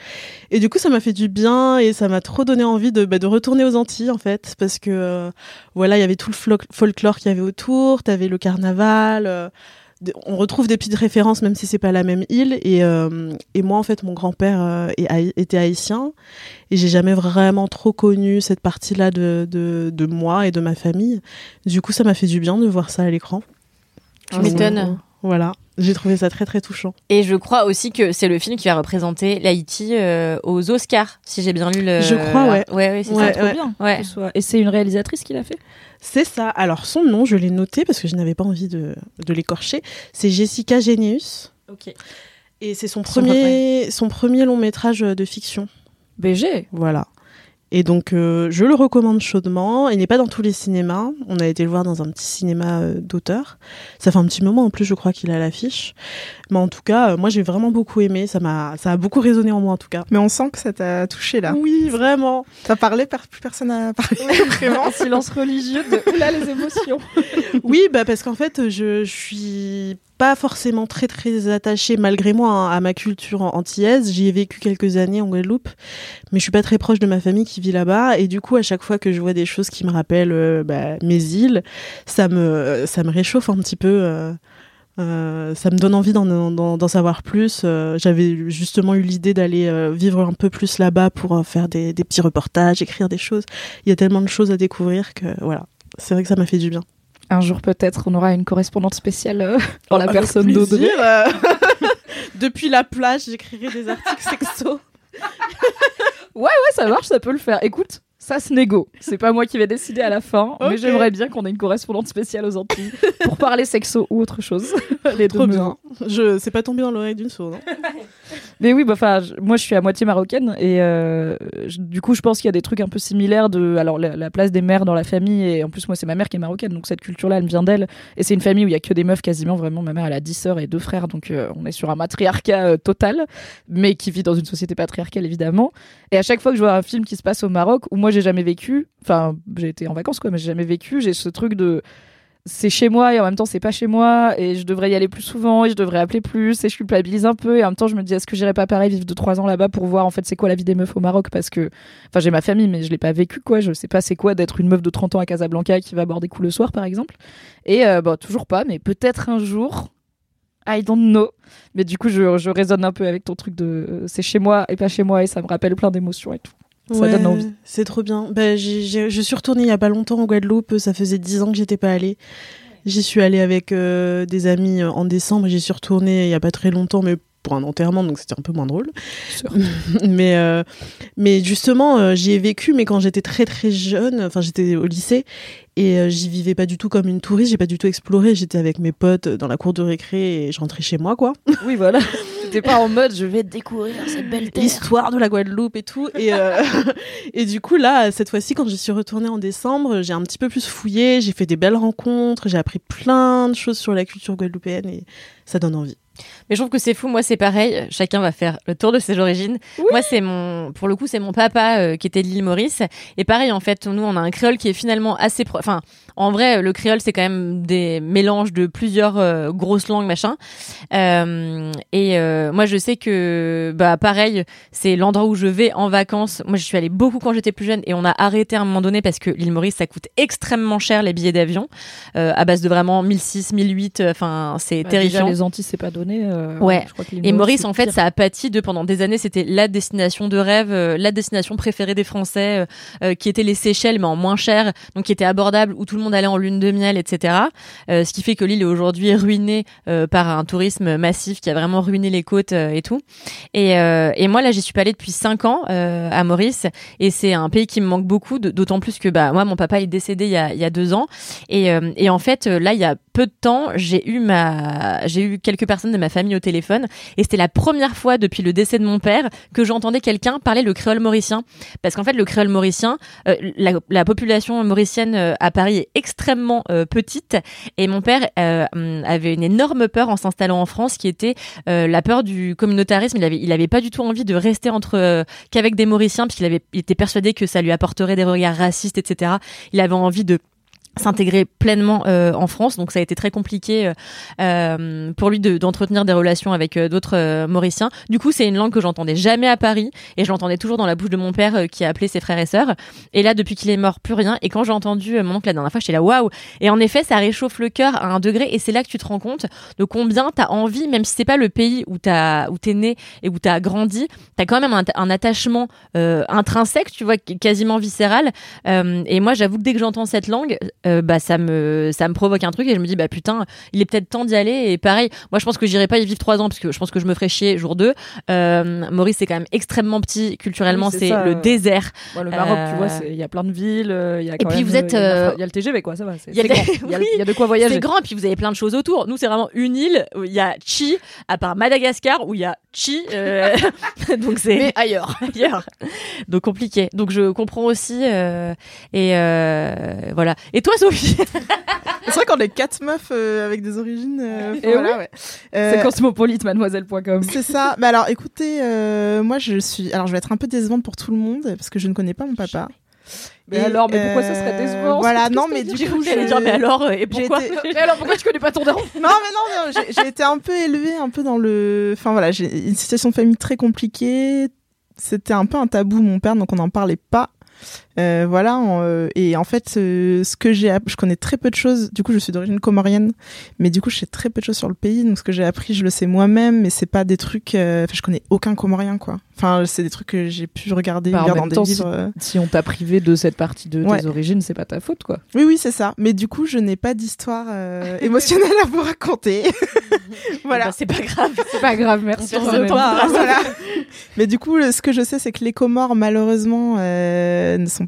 Et du coup, ça m'a fait du bien et ça m'a trop donné envie de, bah, de retourner aux Antilles en fait, parce que euh, voilà, il y avait tout le folklore qu'il y avait autour, t'avais le carnaval. On retrouve des petites références même si c'est pas la même île et, euh, et moi en fait mon grand-père euh, était haïtien et j'ai jamais vraiment trop connu cette partie-là de, de, de moi et de ma famille. Du coup, ça m'a fait du bien de voir ça à l'écran. Tu m'étonnes. Voilà, j'ai trouvé ça très très touchant. Et je crois aussi que c'est le film qui va représenter l'Haïti euh, aux Oscars, si j'ai bien lu le. Je crois, ouais. Ouais, ouais, c'est Ouais, ça. Trop ouais. bien. Ouais. que ce soit- Et c'est une réalisatrice qui l'a fait? C'est ça. Alors son nom, je l'ai noté parce que je n'avais pas envie de, de l'écorcher. C'est Jessica Genius Ok. et c'est son Son premier son premier long métrage de fiction. BG. Voilà. Et donc, euh, je le recommande chaudement. Il n'est pas dans tous les cinémas. On a été le voir dans un petit cinéma euh, d'auteur. Ça fait un petit moment en plus, je crois qu'il a l'affiche. Mais en tout cas, euh, moi, j'ai vraiment beaucoup aimé. Ça m'a, ça a beaucoup résonné en moi, en tout cas. Mais on sent que ça t'a touché là. Oui, vraiment. T'as parlé, per- plus personne n'a parlé. Vraiment. Silence religieux de là les émotions. Oui, bah parce qu'en fait, je, je suis pas forcément très très attachée malgré moi hein, à ma culture an- antillaise. J'y ai vécu quelques années en Guadeloupe, mais je suis pas très proche de ma famille qui vit là-bas. Et du coup, à chaque fois que je vois des choses qui me rappellent euh, bah, mes îles, ça me ça me réchauffe un petit peu. euh, euh, ça me donne envie d'en, savoir plus. J'avais justement eu l'idée d'aller vivre un peu plus là-bas pour faire des, des petits reportages, écrire des choses. Il y a tellement de choses à découvrir que voilà. C'est vrai que ça m'a fait du bien. Un jour peut-être, on aura une correspondante spéciale euh, en la personne d'Audrey. Depuis la plage, j'écrirai des articles sexo. Ouais, ça marche, ça peut le faire. Écoute, ça se négo. C'est pas moi qui vais décider à la fin, mais j'aimerais bien qu'on ait une correspondante spéciale aux Antilles pour parler sexo ou autre chose. Les deux Trop me bien. Je, c'est pas tombé dans l'oreille d'une sourde. hein. Mais oui, bah, enfin, moi je suis à moitié marocaine et euh, du coup je pense qu'il y a des trucs un peu similaires de la, la place des mères dans la famille et en plus moi c'est ma mère qui est marocaine donc cette culture-là elle vient d'elle. Et c'est une famille où il y a que des meufs quasiment. Vraiment ma mère elle a 10 sœurs et deux frères donc euh, on est sur un matriarcat euh, total mais qui vit dans une société patriarcale évidemment. Et à chaque fois que je vois un film qui se passe au Maroc où moi j'ai jamais vécu enfin j'ai été en vacances quoi mais j'ai jamais vécu j'ai ce truc de c'est chez moi et en même temps c'est pas chez moi et je devrais y aller plus souvent et je devrais appeler plus et je culpabilise un peu et en même temps je me dis est-ce que j'irais pas pareil vivre deux trois ans là-bas pour voir en fait c'est quoi la vie des meufs au Maroc? Parce que enfin j'ai ma famille mais je l'ai pas vécu quoi. Je sais pas c'est quoi d'être une meuf de 30 ans à Casablanca qui va boire des coups le soir par exemple. Et euh, bon toujours pas mais peut-être un jour I don't know. Mais du coup je, je résonne un peu avec ton truc de euh, c'est chez moi et pas chez moi et ça me rappelle plein d'émotions et tout ça donne envie C'est trop bien. Bah, j'ai- je suis retournée il y a pas longtemps en Guadeloupe. Ça faisait dix ans que j'étais pas allée. J'y suis allée avec euh, des amis euh, en décembre. J'y suis retournée il y a pas très longtemps, mais pour un enterrement, donc c'était un peu moins drôle. mais, euh, mais justement, euh, j'y ai vécu, mais quand j'étais très très jeune, enfin j'étais au lycée, et euh, j'y vivais pas du tout comme une touriste, j'ai pas du tout exploré. J'étais avec mes potes dans la cour de récré et je rentrais chez moi, quoi. oui voilà t'es pas en mode je vais découvrir cette belle terre l'histoire de la Guadeloupe et tout. Et, euh, et du coup, là, cette fois-ci, quand je suis retournée en décembre, j'ai un petit peu plus fouillé, j'ai fait des belles rencontres, j'ai appris plein de choses sur la culture guadeloupéenne et ça donne envie. Mais je trouve que c'est fou. Moi, c'est pareil. Chacun va faire le tour de ses origines. Moi, c'est mon, pour le coup, c'est mon papa euh, qui était de l'île Maurice. Et pareil, en fait, nous, on a un créole qui est finalement assez, pro- enfin, en vrai, le créole, c'est quand même des mélanges de plusieurs euh, grosses langues, machin. Euh, et euh, moi, je sais que, bah, pareil, c'est l'endroit où je vais en vacances. Moi, je suis allée beaucoup quand j'étais plus jeune et on a arrêté à un moment donné parce que l'île Maurice, ça coûte extrêmement cher les billets d'avion, euh, à base de vraiment 1006, 1008. Enfin, c'est Bah, terrifiant. déjà, les Antilles c'est pas donné euh, Ouais. je crois que l'île Et Maurice, en fait, pire. ça a pâti de pendant des années. C'était la destination de rêve, euh, la destination préférée des Français, euh, qui était les Seychelles, mais en moins cher, donc qui était abordable, où tout le monde allait en lune de miel, etc. Ce qui fait que l'île est aujourd'hui ruinée par un tourisme massif qui a vraiment ruiné les côtes et tout. Et, et moi, là, j'y suis pas allée depuis cinq ans à Maurice, et c'est un pays qui me manque beaucoup, d'autant plus que bah moi, mon papa est décédé il y a, il y a deux ans, et, et en fait, là, il y a peu de temps, j'ai eu ma, j'ai eu quelques personnes de ma famille au téléphone, et c'était la première fois depuis le décès de mon père que j'entendais quelqu'un parler le créole mauricien, parce qu'en fait, le créole mauricien, euh, la, la population mauricienne euh, à Paris est extrêmement euh, petite, et mon père avait une énorme peur en s'installant en France, qui était la peur du communautarisme. Il avait, il pas du tout envie de rester entre qu'avec des Mauriciens, puisqu'il avait, il était persuadé que ça lui apporterait des regards racistes, etc. Il avait envie de s'intégrer pleinement euh, en France. Donc ça a été très compliqué euh, euh, pour lui de- d'entretenir des relations avec euh, d'autres euh, Mauriciens. Du coup c'est une langue que j'entendais jamais à Paris et je l'entendais toujours dans la bouche de mon père qui a appelé ses frères et sœurs. Et là depuis qu'il est mort plus rien. Et quand j'ai entendu mon oncle la dernière fois j'étais là waouh! Et en effet ça réchauffe le cœur à un degré et c'est là que tu te rends compte de combien t'as envie même si c'est pas le pays où t'as où t'es né et où t'as grandi t'as quand même un, un attachement intrinsèque tu vois quasiment viscéral. Et moi, j'avoue que dès que j'entends cette langue, euh, bah ça me ça me provoque un truc et je me dis bah putain il est peut-être temps d'y aller et pareil moi je pense que j'irai pas y vivre trois ans parce que je pense que je me ferai chier jour 2 euh, Maurice c'est quand même extrêmement petit culturellement Oui, c'est le euh, désert Moi, le Maroc, tu Euh, vois, c'est- il y a plein de villes. euh, il y a Et quand puis même, vous euh, êtes, Il y, a euh, y a le TGV, quoi, ça va. il y a oui. il y a de quoi voyager. c'est grand et puis vous avez plein de choses autour nous c'est vraiment une île où il y a Chi à part Madagascar où il y a Chi euh, donc c'est Mais ailleurs. ailleurs. Donc compliqué. Donc je comprends aussi. euh, et euh, voilà. Et toi, Sophie C'est vrai qu'on est quatre meufs euh, avec des origines. euh, voilà, oui. ouais. Euh, C'est cosmopolite, mademoiselle.com. C'est ça. Mais alors, écoutez, euh, moi, je suis. Alors, je vais être un peu décevante pour tout le monde parce que je ne connais pas mon papa. Mais Et, alors, mais pourquoi ça serait décevant Voilà, non, mais du coup, J'allais je- dire, mais alors, et pourquoi été- Mais alors, pourquoi tu connais pas ton daron Non, mais non, j'ai- j'ai été un peu élevée un peu dans le. Enfin voilà, j'ai une situation de famille très compliquée. C'était un peu un tabou, mon père, donc on n'en parlait pas. Euh, voilà, euh, et en fait, euh, ce que j'ai, je connais très peu de choses. Du coup, je suis d'origine comorienne, mais du coup, je sais très peu de choses sur le pays. Donc, ce que j'ai appris, je le sais moi-même, mais c'est pas des trucs. euh, Enfin, je connais aucun comorien, quoi. Enfin, c'est des trucs que j'ai pu regarder, Bah, en lire même dans des temps, livres. Si on t'a privé de cette partie de Ouais. tes origines, c'est pas ta faute, quoi. Oui, oui, c'est ça. Mais du coup, je n'ai pas d'histoire euh, émotionnelle à vous raconter. voilà. Bah, c'est pas grave. C'est pas grave, merci. Pas. Voilà. Mais du coup, ce que je sais, c'est que les Comores, malheureusement, euh, ne sont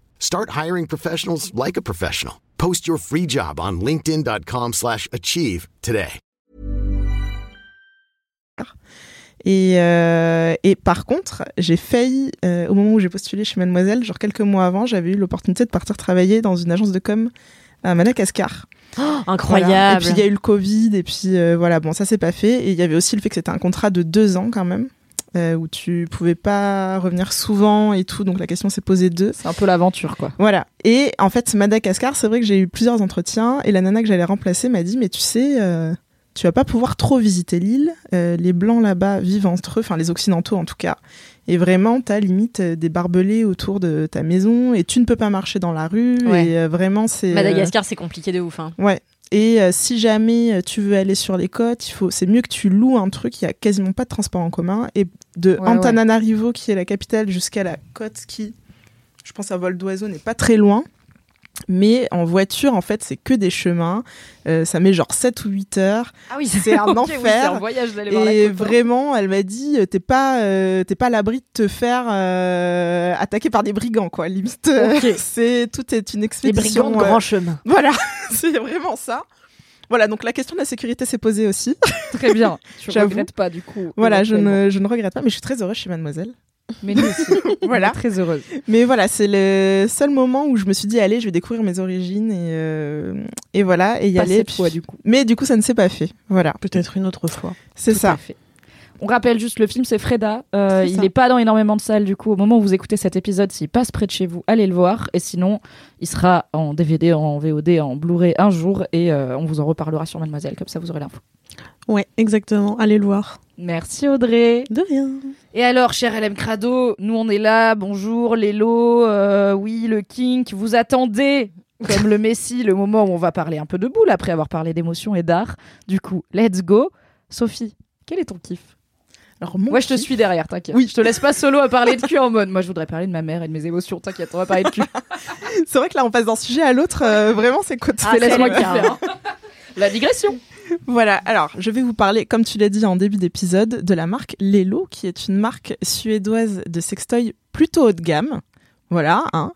Start hiring professionals like a professional. Post your free job on linkedin.com/achieve slash achieve today. Et, euh, et par contre, j'ai failli, euh, au moment où j'ai postulé chez Mademoiselle, genre quelques mois avant, j'avais eu l'opportunité de partir travailler dans une agence de com à Madagascar. Incroyable. Voilà. Et puis il y a eu le Covid, et puis euh, voilà, bon, ça s'est pas fait. Et il y avait aussi le fait que c'était un contrat de deux ans quand même, euh, où tu pouvais pas revenir souvent et tout, donc la question s'est posée deux. C'est un peu l'aventure, quoi. Voilà. Et en fait, Madagascar, c'est vrai que j'ai eu plusieurs entretiens, et la nana que j'allais remplacer m'a dit, mais tu sais, euh, tu vas pas pouvoir trop visiter l'île. Euh, les blancs là-bas vivent entre eux, enfin les occidentaux en tout cas. Et vraiment, t'as limite des barbelés autour de ta maison, et tu ne peux pas marcher dans la rue. Ouais. Et vraiment, c'est Madagascar, c'est compliqué de ouf. Hein. Ouais. Et euh, si jamais euh, tu veux aller sur les côtes, il faut, c'est mieux que tu loues un truc. Il y a quasiment pas de transport en commun. Et de Ouais, Antananarivo, qui est la capitale, jusqu'à la côte, qui, je pense, à vol d'oiseau, n'est pas très loin. Mais en voiture, en fait, c'est que des chemins. Euh, ça met genre 7 ou 8 heures. Ah oui, C'est un Ok, oui, enfer. c'est un voyage d'aller voir la Et hein. vraiment, elle m'a dit, euh, t'es pas, euh, t'es pas à l'abri de te faire euh, attaquer par des brigands, quoi. Limite, c'est tout est une Les expédition. brigands de grand chemin. voilà, c'est vraiment ça. Voilà, donc la question de la sécurité s'est posée aussi. Très bien. Tu J'avoue. regrettes pas, du coup. Voilà, je ne, je ne regrette pas, mais je suis très heureuse chez Mademoiselle. Mais nous aussi. Voilà. On est Très heureuse. Mais voilà, c'est le seul moment où je me suis dit, allez, je vais découvrir mes origines et, euh, et voilà, et y Pas aller. cette Puis- fois, du coup. Mais du coup, ça ne s'est pas fait. Voilà, Peut-être une autre fois. c'est ça. fait. On rappelle juste le film, c'est Freda. Euh, il n'est pas dans énormément de salles du coup. Au moment où vous écoutez cet épisode, s'il passe près de chez vous, allez le voir. Et sinon, il sera en DVD, en VOD, en Blu-ray un jour et euh, on vous en reparlera sur Mademoiselle. Comme ça, vous aurez l'info. Ouais, exactement. Allez le voir. Merci Audrey. De rien. Et alors, cher LM Crado, nous on est là. Bonjour, Lélo. euh, oui, le kink. Vous attendez, comme le Messi, le moment où on va parler un peu de boule après avoir parlé d'émotion et d'art. Du coup, let's go. Sophie, quel est ton kiff? Alors, Moi, je te suis derrière, t'inquiète. Oui. Je te laisse pas solo à parler de cul en mode. Moi, je voudrais parler de ma mère et de mes émotions. T'inquiète, on va parler de cul. C'est vrai que là, on passe d'un sujet à l'autre. euh, vraiment, c'est quoi Ah, laisse-moi hein. La digression. Voilà, alors je vais vous parler, comme tu l'as dit en début d'épisode, de la marque Lelo, qui est une marque suédoise de sextoy plutôt haut de gamme. Voilà, hein.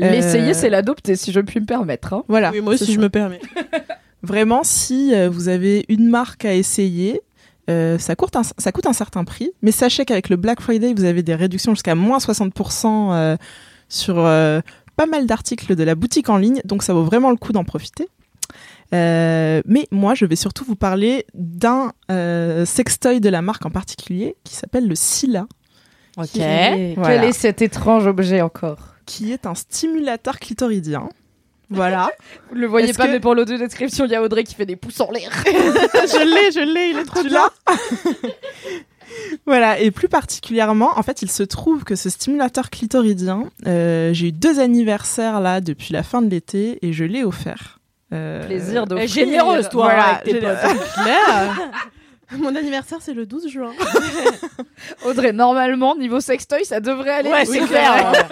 Euh, L'essayer, c'est l'adopter, si je puis me permettre. hein. Voilà. Oui, moi aussi, je me permets. Vraiment, si euh, vous avez une marque à essayer, euh, ça, coûte un, ça coûte un certain prix. Mais sachez qu'avec le Black Friday, vous avez des réductions jusqu'à moins 60% euh, sur euh, pas mal d'articles de la boutique en ligne. Donc ça vaut vraiment le coup d'en profiter. Euh, mais moi, je vais surtout vous parler d'un euh, sextoy de la marque en particulier qui s'appelle le Scylla, Ok. Quel est- Voilà. Quel est cet étrange objet encore qui est un stimulateur clitoridien. Voilà. Vous le voyez pas, que- mais pour l'audio description, il y a Audrey qui fait des pouces en l'air. je l'ai, je l'ai, il est trop Tu bien. Voilà, et plus particulièrement, en fait, il se trouve que ce stimulateur clitoridien, euh, j'ai eu deux anniversaires là depuis la fin de l'été et je l'ai offert. Euh, Plaisir d'offrir. généreuse, toi, Voilà, avec tes potes. Claire. Mon anniversaire, c'est le 12 juin. Audrey, normalement, niveau sextoy, ça devrait aller. Ouais, c'est clair.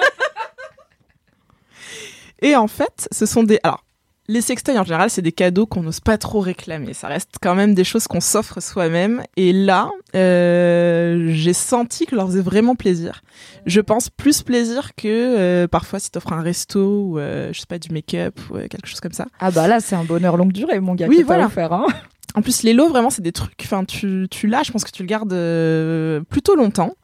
Et en fait, ce sont des. Alors, les sextoys en général, c'est des cadeaux qu'on n'ose pas trop réclamer. Ça reste quand même des choses qu'on s'offre soi-même. Et là, euh, j'ai senti que leur faisait vraiment plaisir. Je pense plus plaisir que euh, parfois si t'offres un resto ou euh, je sais pas du make-up ou euh, quelque chose comme ça. Ah bah là, c'est un bonheur longue durée, mon gars. Oui, voilà. offert, hein. En plus, les lots, vraiment, c'est des trucs. Enfin, tu, tu l'as, je pense que tu le gardes euh, plutôt longtemps.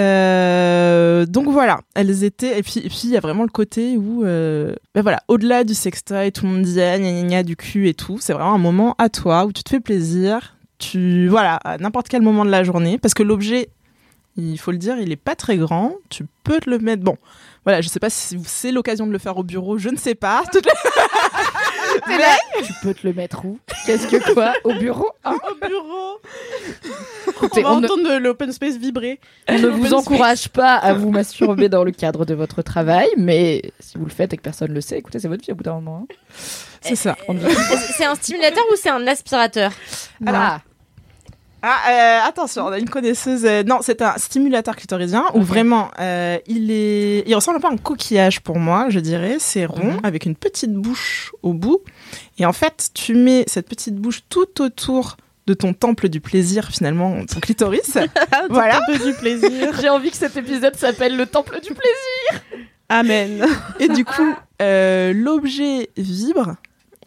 Euh, donc voilà, elles étaient. Et puis, et puis il y a vraiment le côté où, ben voilà, au-delà du sextoy, tout le monde dit ah, gna gna gna du cul et tout. C'est vraiment un moment à toi où tu te fais plaisir. Tu voilà, à n'importe quel moment de la journée, parce que l'objet, il faut le dire, il est pas très grand. Tu peux te le mettre. Bon, voilà, je sais pas si c'est l'occasion de le faire au bureau, je ne sais pas. Mais- Tu peux te le mettre où? Qu'est-ce que quoi? Au bureau? Hein Au bureau. Écoutez, on va on ne- entendre l'open space vibrer. On ne vous space. encourage pas à vous masturber dans le cadre de votre travail, mais si vous le faites et que personne le sait, écoutez, c'est votre vie au bout d'un moment. hein. C'est ça. On ne- C'est un stimulateur ou c'est un aspirateur? Ah, Ah, euh, attention, on a une connaisseuse. euh, non, c'est un stimulateur clitoridien où vraiment, euh, il est, il ressemble un peu à un coquillage pour moi, je dirais. C'est rond avec une petite bouche au bout. Et en fait, tu mets cette petite bouche tout autour de ton temple du plaisir, finalement, ton clitoris. voilà. Un peu du plaisir. j'ai envie que cet épisode s'appelle le temple du plaisir. Amen. Et du coup, euh, l'objet vibre.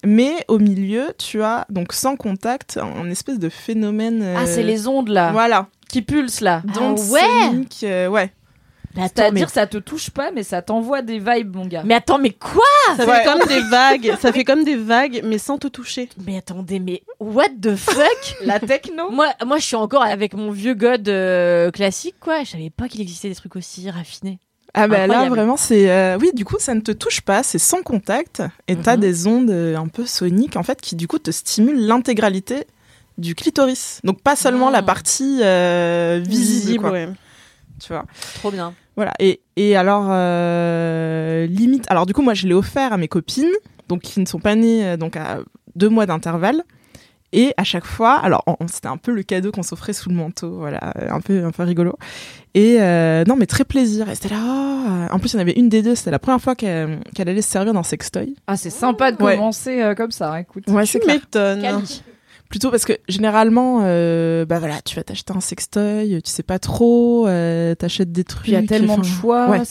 Mais au milieu, tu as donc sans contact un espèce de phénomène. euh, Ah, c'est les ondes là, Voilà. qui pulsent là. Donc ouais. sonique, euh, ouais. Mais... C'est-à-dire, ça te touche pas, mais ça t'envoie des vibes, mon gars. mais attends, mais quoi? Ça Ouais. fait comme des vagues. Ça fait comme des vagues, mais sans te toucher. Mais attendez, mais what the fuck? La techno? Moi, moi, je suis encore avec mon vieux god euh, classique, quoi. Je savais pas qu'il existait des trucs aussi raffinés. Ah bah là vraiment c'est euh, oui du coup ça ne te touche pas c'est sans contact et t'as Mhm. des ondes euh, un peu soniques en fait qui du coup te stimulent l'intégralité du clitoris donc pas seulement la partie euh, visible, quoi, ouais. tu vois Trop bien. voilà et et alors euh, limite alors du coup moi je l'ai offert à mes copines donc qui ne sont pas nées donc à deux mois d'intervalle et à chaque fois, alors on- c'était un peu le cadeau qu'on s'offrait sous le manteau, voilà, un peu un peu rigolo. Et euh, non, mais très plaisir. Et c'était là. ah. En plus, il y en avait une des deux. C'était la première fois qu'elle allait se servir d'un sextoy. Ah, c'est sympa de Ouais. commencer euh, comme ça, écoute. Ouais, c'est m'étonnes. Plutôt parce que généralement, euh, bah voilà, tu vas t'acheter un sextoy, tu sais pas trop, euh, t'achètes des trucs. Il y a tellement de choix, ouais.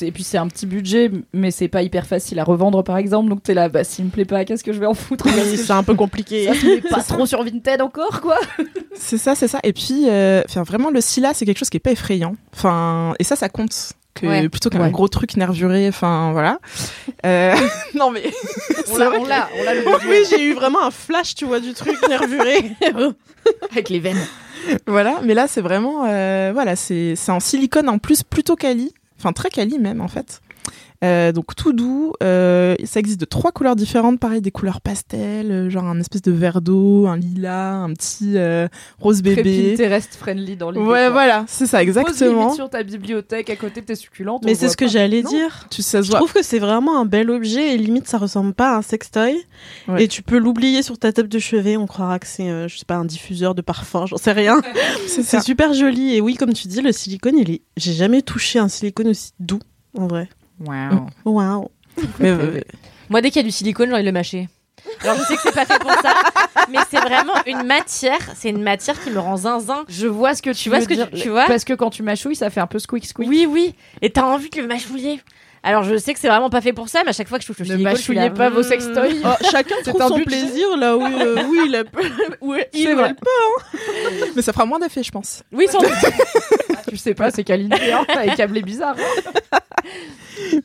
et puis c'est un petit budget, mais c'est pas hyper facile à revendre par exemple. Donc t'es là, bah s'il me plaît pas, qu'est-ce que je vais en foutre? C'est un peu compliqué. ça se pas trop sur Vinted encore quoi. C'est ça, c'est ça. Et puis, euh, vraiment, le SILA, c'est quelque chose qui est pas effrayant. Enfin, et ça, ça compte. Que, Ouais. Plutôt qu'un Ouais. gros truc nervuré. Enfin, voilà. Euh, non, mais. On c'est l'a, vrai on que- l'a, on l'a le oui, j'ai eu vraiment un flash, tu vois, du truc nervuré. avec les veines. Voilà, mais là, c'est vraiment. euh, voilà, c'est c'est en silicone en plus, plutôt quali. Enfin, très quali même, en fait. Euh, donc tout doux, euh, ça existe de trois couleurs différentes, pareil des couleurs pastel, euh, genre un espèce de verre d'eau, un lilas, un petit euh, rose Très bébé. Pinterest friendly dans l'idée. Ouais, quoi. voilà, c'est ça Pose limite exactement. sur ta bibliothèque à côté de tes succulentes. Mais on c'est ce que j'allais dire. Tu sais, ça se Je trouve que c'est vraiment un bel objet et limite ça ressemble pas à un sextoy. Ouais. Et tu peux l'oublier sur ta table de chevet, on croira que c'est, euh, je sais pas, un diffuseur de parfum, j'en sais rien. C'est super joli et oui, comme tu dis, le silicone, il est. J'ai jamais touché un silicone aussi doux, en vrai. Waouh. Waouh. Mais, euh, Moi, dès qu'il y a du silicone, j'ai envie de le mâcher. Alors, je sais que c'est pas fait pour ça, mais c'est vraiment une matière. C'est une matière qui me rend zinzin. Je vois ce que tu, Tu vois veux ce que dire. tu- tu vois Parce que quand tu mâchouilles, ça fait un peu squeak squeak. Oui, oui. Et t'as envie de le mâchouiller. Alors, je sais que c'est vraiment pas fait pour ça, mais à chaque fois que je touche le Ne silicone, je suis là, mâchouillez pas vos mm. sextoys. Oh, chacun C'est trouve un son budget. plaisir là où, euh, où il, a- où il vrai. elle peut. mais ça fera moins d'effet, je pense. Oui, sans doute. tu sais pas, c'est qualité, hein, avec câblé bizarre.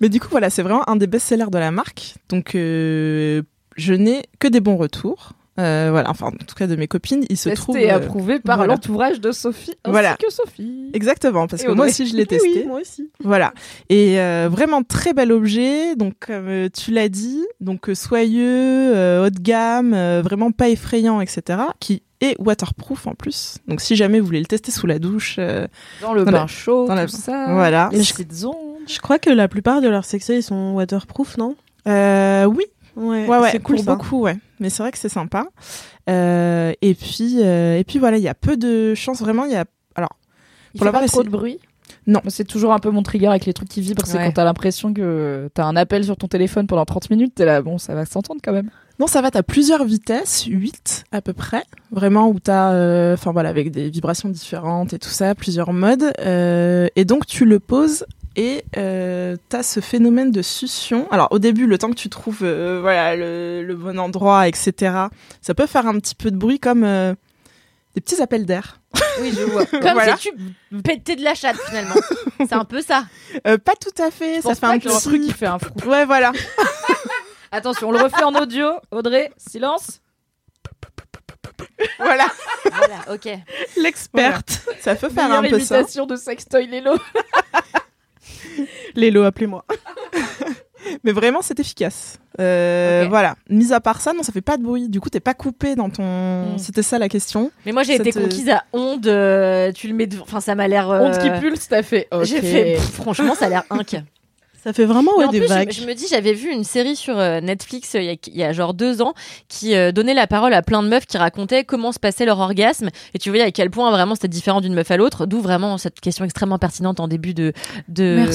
Mais du coup, voilà, c'est vraiment un des best-sellers de la marque. Donc, euh, je n'ai que des bons retours. euh, voilà, enfin en tout cas de mes copines, il se Testé trouve et euh, approuvé par voilà. l'entourage de Sophie ainsi Voilà. que Sophie. Exactement, parce Et que moi aussi je l'ai testé. oui, moi aussi. Voilà. Et euh, vraiment très bel objet. Donc, comme tu l'as dit, donc soyeux, haut de gamme, vraiment pas effrayant, etc. Qui est waterproof en plus. Donc, si jamais vous voulez le tester sous la douche, euh, Dans le Dans bain la- chaud, dans la- tout ça. voilà. Les je- petites ondes. Je crois que la plupart de leurs sextoys ils sont waterproof, non? Euh, oui, Ouais, ouais, ouais, c'est cool pour ça. beaucoup, ouais. Mais c'est vrai que c'est sympa. Euh, et puis, euh, et puis voilà, il y a peu de chance. Vraiment, il y a. Alors, Il Pour fait pas trop de bruit? Non. C'est toujours un peu mon trigger avec les trucs qui vibrent, c'est Ouais. quand t'as l'impression que t'as un appel sur ton téléphone pendant 30 minutes, t'es là, bon, ça va s'entendre quand même. Non, ça va, t'as plusieurs vitesses, 8 à peu près, vraiment où t'as, euh, enfin voilà, avec des vibrations différentes et tout ça, plusieurs modes. euh, et donc tu le poses et euh, t'as ce phénomène de succion. Alors au début, le temps que tu trouves, euh, voilà, le, le bon endroit, etc. Ça peut faire un petit peu de bruit comme des petits appels d'air. Oui, je vois. Comme Voilà. si tu pétais de la chatte finalement. C'est un peu ça. Euh, pas tout à fait, ça pense fait un petit truc qui fait un frou. Ouais, voilà. Attention, on le refait en audio. Audrey, silence. voilà, Voilà, ok. L'experte. ça peut faire Meilleure un peu ça. imitation de sextoy Lelo. Lélo, appelez-moi. Mais vraiment, c'est efficace. Euh. Voilà. Mis à part ça, non, ça fait pas de bruit. Du coup, t'es pas coupé dans ton. Mm. C'était ça la question. Mais moi j'ai Ça été te- conquise à onde. euh, tu le mets. devant- Enfin, ça m'a l'air. euh, Honte qui pulse, t'as fait. J'ai fait. pff, franchement, ça a l'air inc. Ça fait vraiment ouais, en des plus, je, vagues. je me dis, j'avais vu une série sur euh, Netflix euh, il y, a, il y a genre deux ans qui euh, donnait la parole à plein de meufs qui racontaient comment se passait leur orgasme. Et tu voyais à quel point vraiment c'était différent d'une meuf à l'autre. D'où vraiment cette question extrêmement pertinente en début de de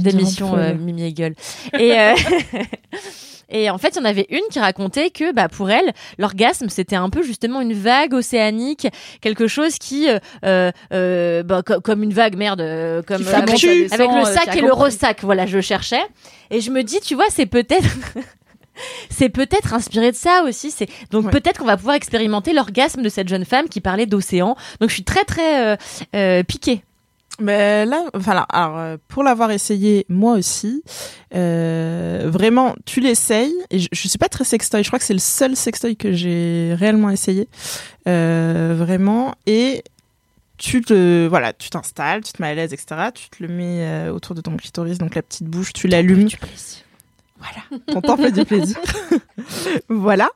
d'émission euh, Mimi et Gueule. Et euh, Et en fait, il y en avait une qui racontait que, bah, pour elle, l'orgasme, c'était un peu justement une vague océanique, quelque chose qui, euh, euh, euh, bah, co- comme une vague, merde, euh, comme euh, avec, avec le Ça sac et euh, le ressac, voilà, je cherchais. Et je me dis, tu vois, c'est peut-être, c'est peut-être inspiré de ça aussi. C'est donc Ouais. peut-être qu'on va pouvoir expérimenter l'orgasme de cette jeune femme qui parlait d'océan. Donc je suis très très euh, euh, piquée. Mais là, enfin là, alors euh, pour l'avoir essayé moi aussi, euh, vraiment, tu l'essayes. Et je, je suis pas très sextoy. Je crois que c'est le seul sextoy que j'ai réellement essayé, euh, vraiment. Et tu te, voilà, tu t'installes, tu te mets à l'aise, etc. Tu te le mets euh, autour de ton clitoris, donc la petite bouche, tu l'allumes. Voilà, ton temps fait du plaisir. voilà.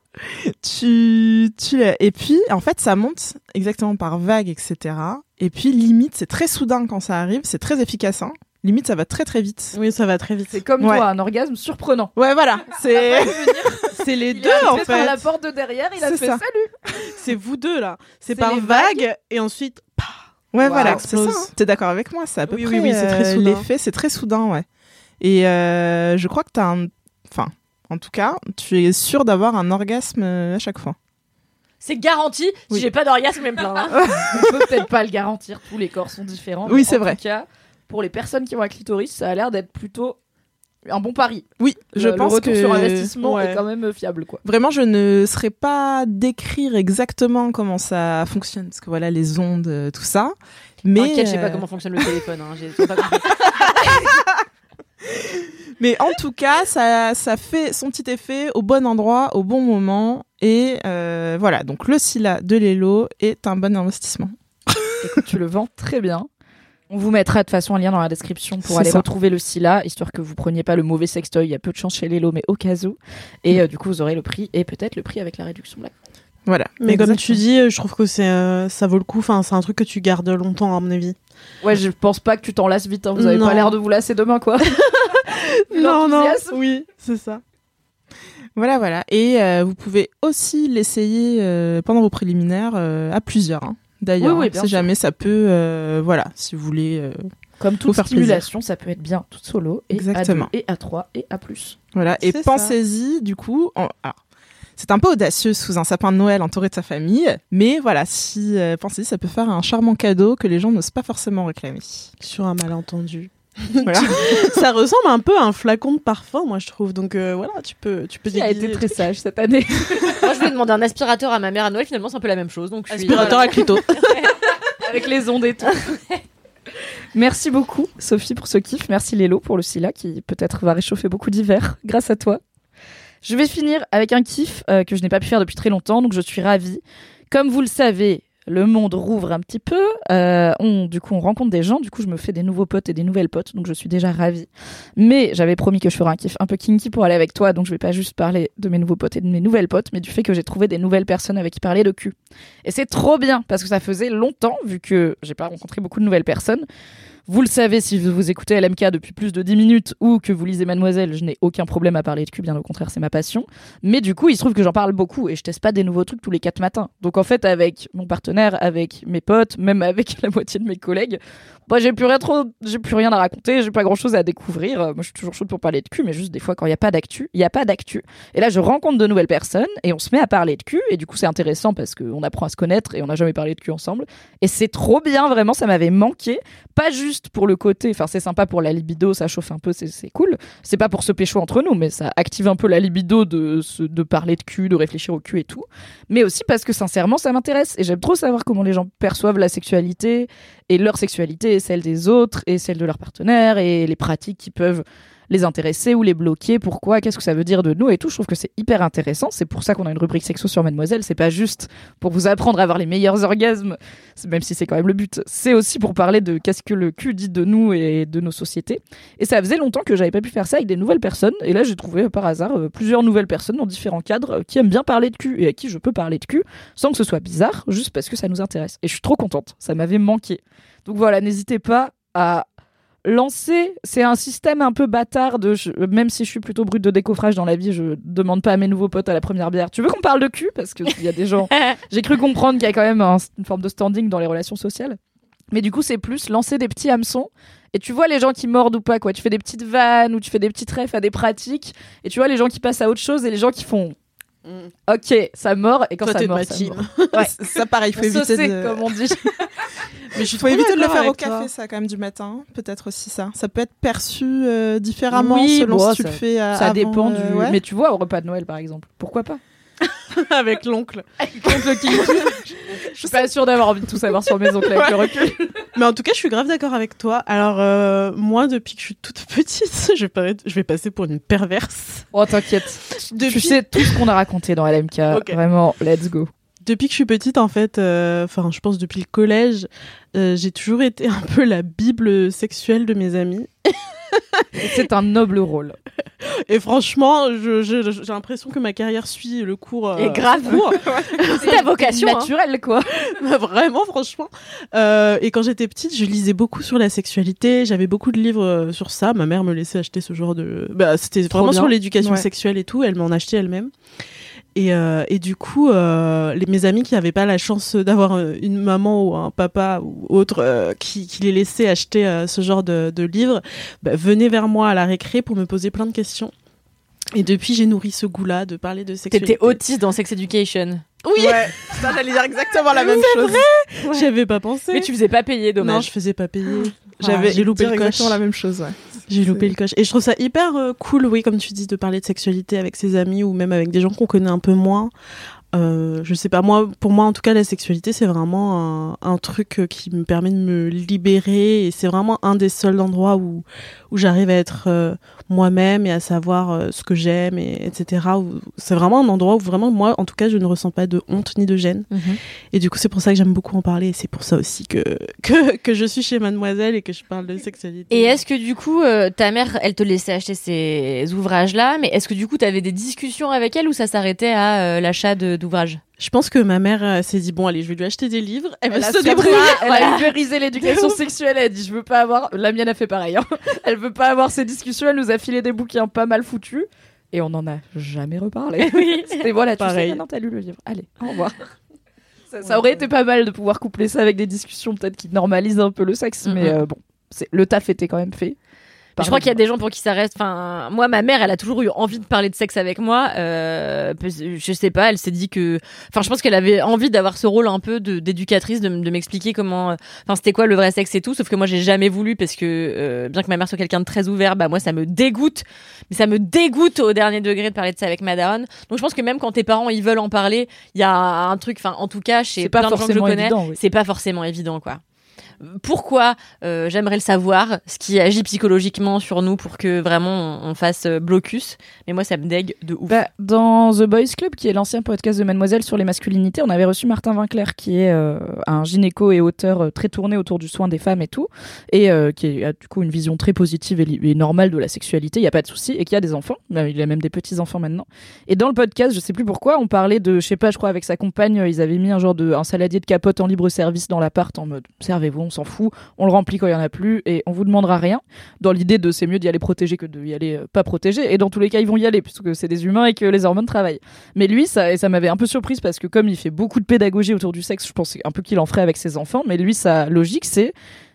Tu, tu, et puis, en fait, ça monte exactement par vague, etc. Et puis, limite, c'est très soudain quand ça arrive, c'est très efficace, hein. Limite, ça va très très vite. Oui, ça va très vite. C'est comme Ouais. toi, un orgasme surprenant. Ouais, voilà. C'est, C'est les Il deux a en fait par la porte de derrière, il a fait ça. salut. C'est vous deux là. C'est par vague et ensuite. ouais, Wow. voilà. C'est ça. hein. T'es d'accord avec moi? C'est à peu Oui, près, oui, oui, c'est très euh, soudain. L'effet, c'est très soudain, ouais. Et, euh, je crois que t'as un, enfin, en tout cas, tu es sûr d'avoir un orgasme euh, à chaque fois. C'est garanti. Si j'ai pas d'orgasme, je vais me plaindre. On peut peut-être pas le garantir, tous les corps sont différents. Oui, c'est en vrai. tout cas, pour les personnes qui ont un clitoris, ça a l'air d'être plutôt un bon pari. Oui, je le, pense le retour que sur investissement ouais. est quand même fiable, quoi. Vraiment, je ne saurais pas décrire exactement comment ça fonctionne, parce que voilà, les ondes, euh, tout ça. Mais, T'inquiète, je sais pas euh, comment fonctionne le téléphone. Hein. J'ai j'ai pas compris. Mais en tout cas, ça, ça fait son petit effet au bon endroit, au bon moment. Et euh, voilà, donc le Scylla de Lelo est un bon investissement. Écoute, tu le vends très bien. On vous mettra de toute façon un lien dans la description pour aller ça. retrouver le Scylla, histoire que vous preniez pas le mauvais sextoy. Il y a peu de chance chez Lelo, mais au cas où. Et euh, du coup, vous aurez le prix et peut-être le prix avec la réduction Black. Voilà. Mais comme tu dis, je trouve que c'est euh, ça vaut le coup. Enfin, c'est un truc que tu gardes longtemps à mon avis. Ouais, je pense pas que tu t'en lasses vite. hein. Vous avez Non. pas l'air de vous lasser demain, quoi. Non, non. Oui, c'est ça. Voilà, voilà. Et euh, vous pouvez aussi l'essayer euh, pendant vos préliminaires euh, à plusieurs. hein. D'ailleurs, Oui, oui, hein, si jamais ça peut, euh, voilà, si vous voulez. euh, Comme toute faire plaisir. stimulation, ça peut être bien toute solo et Exactement. à deux, et à 3 et à plus. Voilà, et pensez-y, du coup, en- alors, c'est un peu audacieux sous un sapin de Noël entouré de sa famille, mais voilà, si euh, pensez-y, ça peut faire un charmant cadeau que les gens n'osent pas forcément réclamer. Sur un malentendu. Voilà. ça ressemble un peu à un flacon de parfum, moi je trouve. Donc euh, voilà, tu peux, tu peux Qui a été très sage cette année. Moi, je voulais demander un aspirateur à ma mère à Noël. Finalement, c'est un peu la même chose. Donc, je suis- Aspirateur à clito. avec les ondes et tout. Merci beaucoup, Sophie, pour ce kiff. Merci Lélo pour le Scylla qui peut-être va réchauffer beaucoup d'hiver grâce à toi. Je vais finir avec un kiff euh, que je n'ai pas pu faire depuis très longtemps, donc je suis ravie. Comme vous le savez, le monde rouvre un petit peu. Euh, on, du coup, on rencontre des gens. Du coup, je me fais des nouveaux potes et des nouvelles potes. Donc, je suis déjà ravie. Mais j'avais promis que je ferais un kiff un peu kinky pour aller avec toi. Donc, je vais pas juste parler de mes nouveaux potes et de mes nouvelles potes, mais du fait que j'ai trouvé des nouvelles personnes avec qui parler de cul. Et c'est trop bien parce que ça faisait longtemps, vu que j'ai pas rencontré beaucoup de nouvelles personnes. Vous le savez si vous écoutez LMK depuis plus de 10 minutes ou que vous lisez Mademoiselle, je n'ai aucun problème à parler de cul, bien au contraire, c'est ma passion. Mais du coup, il se trouve que j'en parle beaucoup et je teste pas des nouveaux trucs tous les 4 matins. Donc en fait, avec mon partenaire, avec mes potes, même avec la moitié de mes collègues, moi j'ai plus rien plus rien à raconter, j'ai pas grand chose à découvrir. Euh, Moi je suis toujours chaude pour parler de cul, mais juste des fois quand il y a pas d'actu, il y a pas d'actu. Et là je rencontre de nouvelles personnes et on se met à parler de cul et du coup c'est intéressant parce qu'on apprend à se connaître et on n'a jamais parlé de cul ensemble. Et c'est trop bien, vraiment, ça m'avait manqué. Pas juste pour le côté, enfin c'est sympa pour la libido, ça chauffe un peu, c'est- cool. C'est pas pour se pécho entre nous, mais ça active un peu la libido de, de parler de cul, de réfléchir au cul et tout. Mais aussi parce que sincèrement ça m'intéresse et j'aime trop savoir comment les gens perçoivent la sexualité et leur sexualité et celle des autres et celle de leurs partenaires et les pratiques qui peuvent les intéresser ou les bloquer, pourquoi, qu'est-ce que ça veut dire de nous et tout. Je trouve que c'est hyper intéressant. C'est pour ça qu'on a une rubrique sexo sur Mademoiselle. C'est pas juste pour vous apprendre à avoir les meilleurs orgasmes, même si c'est quand même le but. C'est aussi pour parler de qu'est-ce que le cul dit de nous et de nos sociétés. Et ça faisait longtemps que j'avais pas pu faire ça avec des nouvelles personnes. Et là, j'ai trouvé euh, par hasard euh, plusieurs nouvelles personnes dans différents cadres euh, qui aiment bien parler de cul et à qui je peux parler de cul sans que ce soit bizarre, juste parce que ça nous intéresse. Et je suis trop contente. Ça m'avait manqué. Donc voilà, n'hésitez pas à lancer. C'est un système un peu bâtard de. je- même si je suis plutôt brute de décoffrage dans la vie, je demande pas à mes nouveaux potes à la première bière. Tu veux qu'on parle de cul? Parce qu'il y a des gens. J'ai cru comprendre qu'il y a quand même un- une forme de standing dans les relations sociales. Mais du coup, c'est plus lancer des petits hameçons. Et tu vois les gens qui mordent ou pas, quoi. Tu fais des petites vannes ou tu fais des petits refs à des pratiques. Et tu vois les gens qui passent à autre chose et les gens qui font. Ok, ça mord. Et quand Toi, ça mord, ça mord. Ouais. ça pareil, il faut éviter Saucer, de... comme on dit. Mais je suis faut trop éviter de le faire au café, toi. ça, quand même, du matin. Peut-être aussi ça. Ça peut être perçu euh, différemment Oui, selon bon, si tu ça- le fais euh, Ça avant, dépend euh, du. ouais. Mais tu vois, au repas de Noël, par exemple. Pourquoi pas? Avec l'oncle. Je suis pas sûre d'avoir envie de tout savoir sur mes oncles avec le recul. Mais en tout cas, je suis grave d'accord avec toi. Alors, euh, moi, depuis que je suis toute petite, je vais, paraître- je vais passer pour une perverse. Oh, t'inquiète. Depuis- Tu sais tout ce qu'on a raconté dans LMK. Vraiment, let's go. Depuis que je suis petite, en fait, euh, enfin, je pense depuis le collège, euh, j'ai toujours été un peu la bible sexuelle de mes amis. C'est un noble rôle. Et franchement, j'ai l'impression que ma carrière suit le cours. euh, Et grave. C'est ta vocation. hein. Naturel, quoi. Vraiment, franchement. Euh, et quand j'étais petite, je lisais beaucoup sur la sexualité. J'avais beaucoup de livres euh, sur ça. Ma mère me laissait acheter ce genre de. Bah, c'était vraiment bien. sur l'éducation Ouais. sexuelle et tout. Elle m'en achetait elle-même. Et, euh, et du coup, euh, les, mes amis qui n'avaient pas la chance d'avoir euh, une maman ou un papa ou autre euh, qui, qui les laissait acheter euh, ce genre de, de livres, bah, venaient vers moi à la récré pour me poser plein de questions. Et depuis, j'ai nourri ce goût-là de parler de sexualité. T'étais autiste dans Sex Education. Oui, Ouais, j'allais dire exactement la même chose. j'avais pas pensé. Mais tu faisais pas payer, Non, dommage. je faisais pas payer. J'avais Ah, j'ai loupé le coche. exactement la même chose, ouais. J'ai loupé le coche. Et je trouve ça hyper euh, cool, oui, comme tu dis, de parler de sexualité avec ses amis ou même avec des gens qu'on connaît un peu moins. Euh, je sais pas, moi, pour moi, en tout cas, la sexualité, c'est vraiment un, un truc euh, qui me permet de me libérer et c'est vraiment un des seuls endroits où, où j'arrive à être euh, moi-même et à savoir euh, ce que j'aime, et, etc. C'est vraiment un endroit où vraiment, moi, en tout cas, je ne ressens pas de honte ni de gêne. Mhm. Et du coup, c'est pour ça que j'aime beaucoup en parler et c'est pour ça aussi que, que, que je suis chez Mademoiselle et que je parle de sexualité. Et est-ce que du coup, euh, ta mère, elle te laissait acheter ces ouvrages-là, mais est-ce que du coup, t'avais des discussions avec elle ou ça s'arrêtait à euh, l'achat d'ouvrages? Je pense que ma mère euh, s'est dit bon allez je vais lui acheter des livres. Elle, Elle va se débrouiller. elle a ubérisé l'éducation sexuelle. Elle a dit Je veux pas avoir. La mienne a fait pareil. hein. Elle veut pas avoir ces discussions. Elle nous a filé des bouquins pas mal foutus. Et on en a jamais reparlé. Oui. C'était voilà, tu Pareil. sais, maintenant t'as lu le livre. Allez, au revoir. Ça, ça aurait été pas mal de pouvoir coupler ça avec des discussions peut-être qui normalisent un peu le sexe, mais euh, bon, c'est le taf était quand même fait. Je crois qu'il y a des gens pour qui ça reste. Enfin, moi, ma mère, elle a toujours eu envie de parler de sexe avec moi. Euh, je sais pas, elle s'est dit que. Enfin, je pense qu'elle avait envie d'avoir ce rôle un peu d'éducatrice, de, m'expliquer comment. Enfin, c'était quoi le vrai sexe et tout. Sauf que moi, j'ai jamais voulu parce que euh, bien que ma mère soit quelqu'un de très ouvert, bah moi, ça me dégoûte. Mais ça me dégoûte au dernier degré de parler de ça avec ma daronne. Donc, je pense que même quand tes parents ils veulent en parler, il y a un truc. Enfin, en tout cas, chez plein de gens que je connais, oui. c'est pas forcément évident, quoi. Pourquoi euh, J'aimerais le savoir, ce qui agit psychologiquement sur nous pour que vraiment on, fasse euh, blocus. Mais moi, ça me dégue de ouf. Bah, dans The Boys Club, qui est l'ancien podcast de Mademoiselle sur les masculinités, on avait reçu Martin Winkler, qui est euh, un gynéco et auteur très tourné autour du soin des femmes et tout, et qui a du coup une vision très positive et, normale de la sexualité, il n'y a pas de souci, et qui a des enfants, Bah, il a même des petits-enfants maintenant. Et dans le podcast, je sais plus pourquoi, on parlait de, je sais pas, je crois avec sa compagne, ils avaient mis un genre de un saladier de capote en libre service dans l'appart en mode servez-vous, on s'en fout, on le remplit quand il y en a plus, et on vous demandera rien, dans l'idée de c'est mieux d'y aller protégé que d'y aller euh, pas protégé, et dans tous les cas ils vont y aller, puisque c'est des humains et que les hormones travaillent. Mais lui, ça, m'avait un peu surprise parce que comme il fait beaucoup de pédagogie autour du sexe, je pensais un peu qu'il en ferait avec ses enfants. Mais lui, sa logique, c'est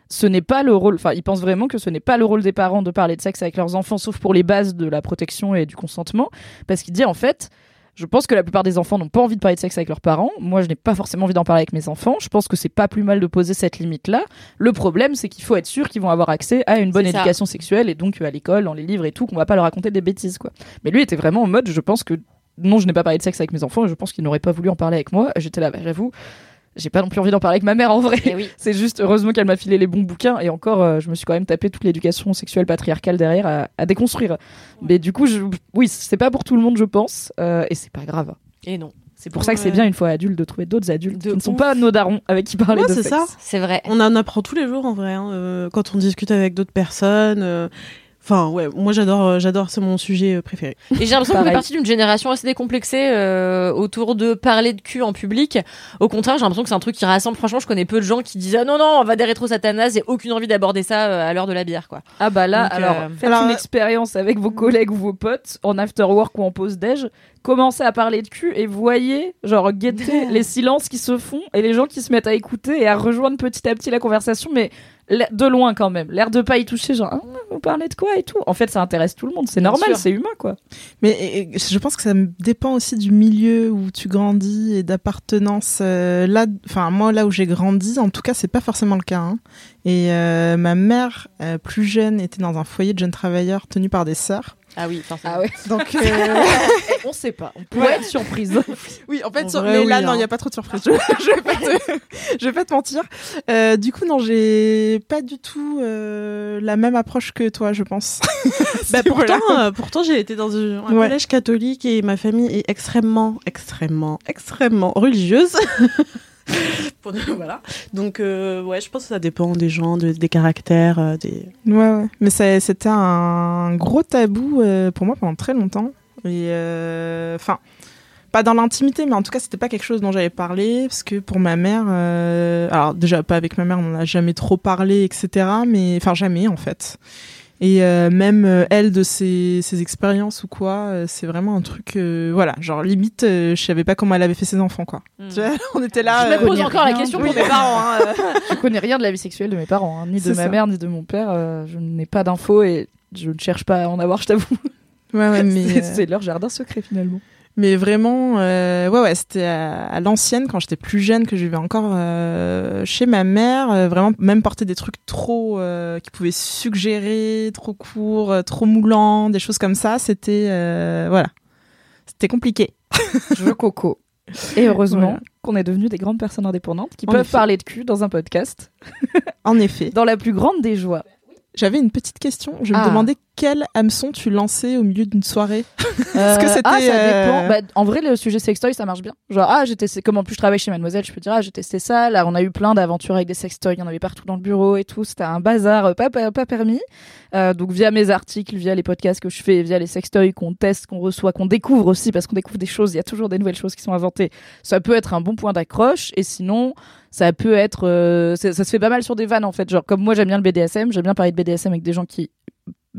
ce n'est pas le rôle. Enfin, il pense vraiment que ce n'est pas le rôle des parents de parler de sexe avec leurs enfants, sauf pour les bases de la protection et du consentement, parce qu'il dit en fait. Je pense que la plupart des enfants n'ont pas envie de parler de sexe avec leurs parents. Moi, je n'ai pas forcément envie d'en parler avec mes enfants. Je pense que c'est pas plus mal de poser cette limite-là. Le problème, c'est qu'il faut être sûr qu'ils vont avoir accès à une bonne éducation sexuelle et donc euh, à l'école, dans les livres et tout, qu'on va pas leur raconter des bêtises, quoi. Mais lui était vraiment en mode, je pense que non, je n'ai pas parlé de sexe avec mes enfants et je pense qu'ils n'auraient pas voulu en parler avec moi. J'étais là, bah, j'avoue, j'ai pas non plus envie d'en parler avec ma mère en vrai. Eh oui. C'est juste heureusement qu'elle m'a filé les bons bouquins et encore, euh, je me suis quand même tapé toute l'éducation sexuelle patriarcale derrière à, à déconstruire. Mais du coup, je, oui, c'est pas pour tout le monde, je pense, euh, et c'est pas grave. Et non. C'est pour ça que c'est bien une fois adulte de trouver d'autres adultes De qui ne sont pas nos darons avec qui parler Ouais, de c'est ça. C'est vrai. On en apprend tous les jours en vrai, hein, euh, quand on discute avec d'autres personnes. Enfin, ouais, moi j'adore, euh, j'adore, c'est mon sujet euh, préféré. Et j'ai l'impression qu'on fait partie d'une génération assez décomplexée euh, autour de parler de cul en public. Au contraire, j'ai l'impression que c'est un truc qui rassemble. Franchement, je connais peu de gens qui disent ah non non, on va des rétro satanas et aucune envie d'aborder ça euh, à l'heure de la bière quoi. Ah bah là, Donc, alors, euh, faites alors, une euh, expérience avec vos collègues ou vos potes en after work ou en pause déj. Commencez à parler de cul et voyez, genre, guettez les silences qui se font et les gens qui se mettent à écouter et à rejoindre petit à petit la conversation, mais de loin quand même. L'air de pas y toucher, genre, ah, vous parlez de quoi et tout. En fait, ça intéresse tout le monde, c'est normal, c'est humain quoi. Mais et- je pense que ça me dépend aussi du milieu où tu grandis et d'appartenance. Euh, là, enfin moi, là où j'ai grandi, en tout cas, c'est pas forcément le cas. hein. Et euh, ma mère, euh, plus jeune, était dans un foyer de jeunes travailleurs tenu par des sœurs. Ah oui, forcément. Ah ouais. Donc, euh, On sait pas, on peut Ouais. être surprise. oui, en fait, En sur- vrai, mais oui, là, non, hein. il n'y a pas trop de surprise. Je, je vais pas te, je vais pas te mentir. Euh, du coup, non, j'ai pas du tout euh, la même approche que toi, je pense. Bah, pourtant, euh, pourtant, j'ai été dans un, un Ouais. collège catholique et ma famille est extrêmement, extrêmement, extrêmement religieuse. Voilà. Donc, euh, ouais, je pense que ça dépend des gens, de- des caractères, euh, des. Ouais, ouais. Mais c'était un gros tabou euh, pour moi pendant très longtemps. Et enfin, pas dans l'intimité, mais en tout cas, c'était pas quelque chose dont j'avais parlé parce que pour ma mère, alors déjà pas avec ma mère, on n'en a jamais trop parlé, etc. Mais enfin jamais en fait. Et euh, même euh, elle de ses, ses expériences ou quoi, euh, c'est vraiment un truc, euh, voilà, genre limite, euh, je savais pas comment elle avait fait ses enfants quoi. Hmm. Tu vois, on était là. Je me pose encore la question pour mes parents. hein, euh. je connais rien de la vie sexuelle de mes parents, hein, ni de ma ça. mère, ni de mon père. euh, je n'ai pas d'infos et je ne cherche pas à en avoir, je t'avoue. Ouais, ouais, mais C'est- euh, C'est leur jardin secret finalement. Mais vraiment, euh, ouais, ouais, c'était à, à l'ancienne quand j'étais plus jeune que je vivais encore euh, chez ma mère. euh, vraiment, même porter des trucs trop qui pouvaient suggérer, trop courts, trop moulants, des choses comme ça. C'était voilà, c'était compliqué. Je coco. Et heureusement Voilà. qu'on est devenus des grandes personnes indépendantes qui En peuvent effet. parler de cul dans un podcast, En effet. dans la plus grande des joies. J'avais une petite question. Je Ah. me demandais quel hameçon tu lançais au milieu d'une soirée. Est-ce que c'était, Ah, ça euh, dépend. Bah, en vrai, le sujet sextoy, ça marche bien. Genre, ah, j'ai testé, comme en plus je travaille chez Mademoiselle, je peux dire, ah, j'ai testé ça. Là, on a eu plein d'aventures avec des sextoys. Il y en avait partout dans le bureau et tout. C'était un bazar euh, pas, pas, pas permis. Euh, donc, via mes articles, via les podcasts que je fais, via les sextoys qu'on teste, qu'on reçoit, qu'on découvre aussi, parce qu'on découvre des choses. Il y a toujours des nouvelles choses qui sont inventées. Ça peut être un bon point d'accroche. Et sinon, ça peut être, euh, c'est- ça se fait pas mal sur des vannes, en fait. Genre, comme moi, j'aime bien le BDSM. J'aime bien parler de BDSM avec des gens qui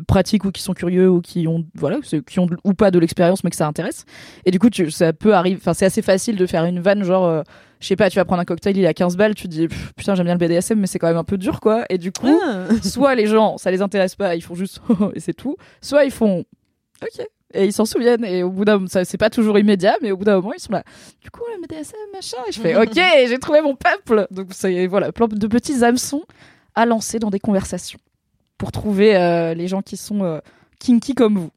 pratiquent ou qui sont curieux ou qui ont voilà qui ont ou pas de l'expérience mais que ça intéresse. Et du coup tu, ça peut arriver enfin c'est assez facile de faire une vanne genre euh, je sais pas tu vas prendre un cocktail il est à 15 balles tu te dis putain j'aime bien le BDSM mais c'est quand même un peu dur quoi. Et du coup Ah. soit les gens ça les intéresse pas ils font juste et c'est tout. Soit ils font ok et ils s'en souviennent et au bout d'un moment c'est pas toujours immédiat mais au bout d'un moment ils sont là du coup le BDSM machin et je fais ok j'ai trouvé mon peuple. Donc c'est voilà plein de petits hameçons à lancer dans des conversations pour trouver euh, les gens qui sont euh, kinky comme vous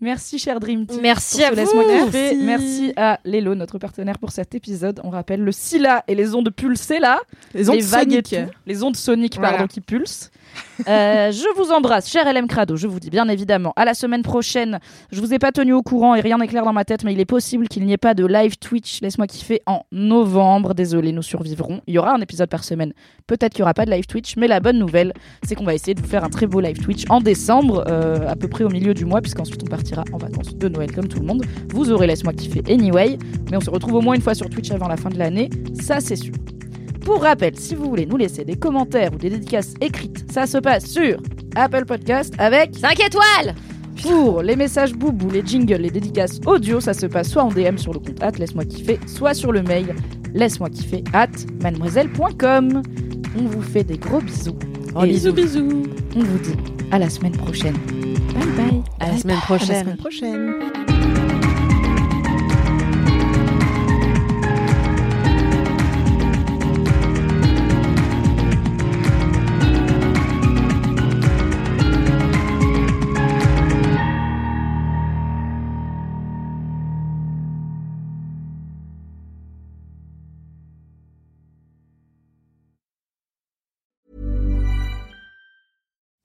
Merci, cher Dream Team. Merci à vous. Laisse-moi kiffer. Merci. Merci à Lélo, notre partenaire pour cet épisode. On rappelle le SILA et les ondes pulsées là. Les ondes soniques. Les ondes soniques, Voilà. pardon, qui pulsent. Euh, je vous embrasse, cher LM Crado. Je vous dis bien évidemment à la semaine prochaine. Je vous ai pas tenu au courant et rien n'est clair dans ma tête, mais il est possible qu'il n'y ait pas de live Twitch. Laisse-moi kiffer en novembre. Désolé, nous survivrons. Il y aura un épisode par semaine. Peut-être qu'il y aura pas de live Twitch, mais la bonne nouvelle, c'est qu'on va essayer de vous faire un très beau live Twitch en décembre, euh, à peu près au milieu du mois, puisqu'ensuite on partira en vacances de Noël comme tout le monde. Vous aurez Laisse-moi kiffer anyway, mais on se retrouve au moins une fois sur Twitch avant la fin de l'année. Ça, c'est sûr. Pour rappel, si vous voulez nous laisser des commentaires ou des dédicaces écrites, ça se passe sur Apple Podcast avec 5 étoiles pour les messages boubou, les jingles, les dédicaces audio, ça se passe soit en DM sur le compte at laisse-moi kiffer, soit sur le mail laisse-moi kiffer at mademoiselle.com. On vous fait des gros bisous. Oh, bisous, bisous. On vous dit à la semaine prochaine. Bye bye. À la semaine À la prochaine. semaine prochaine.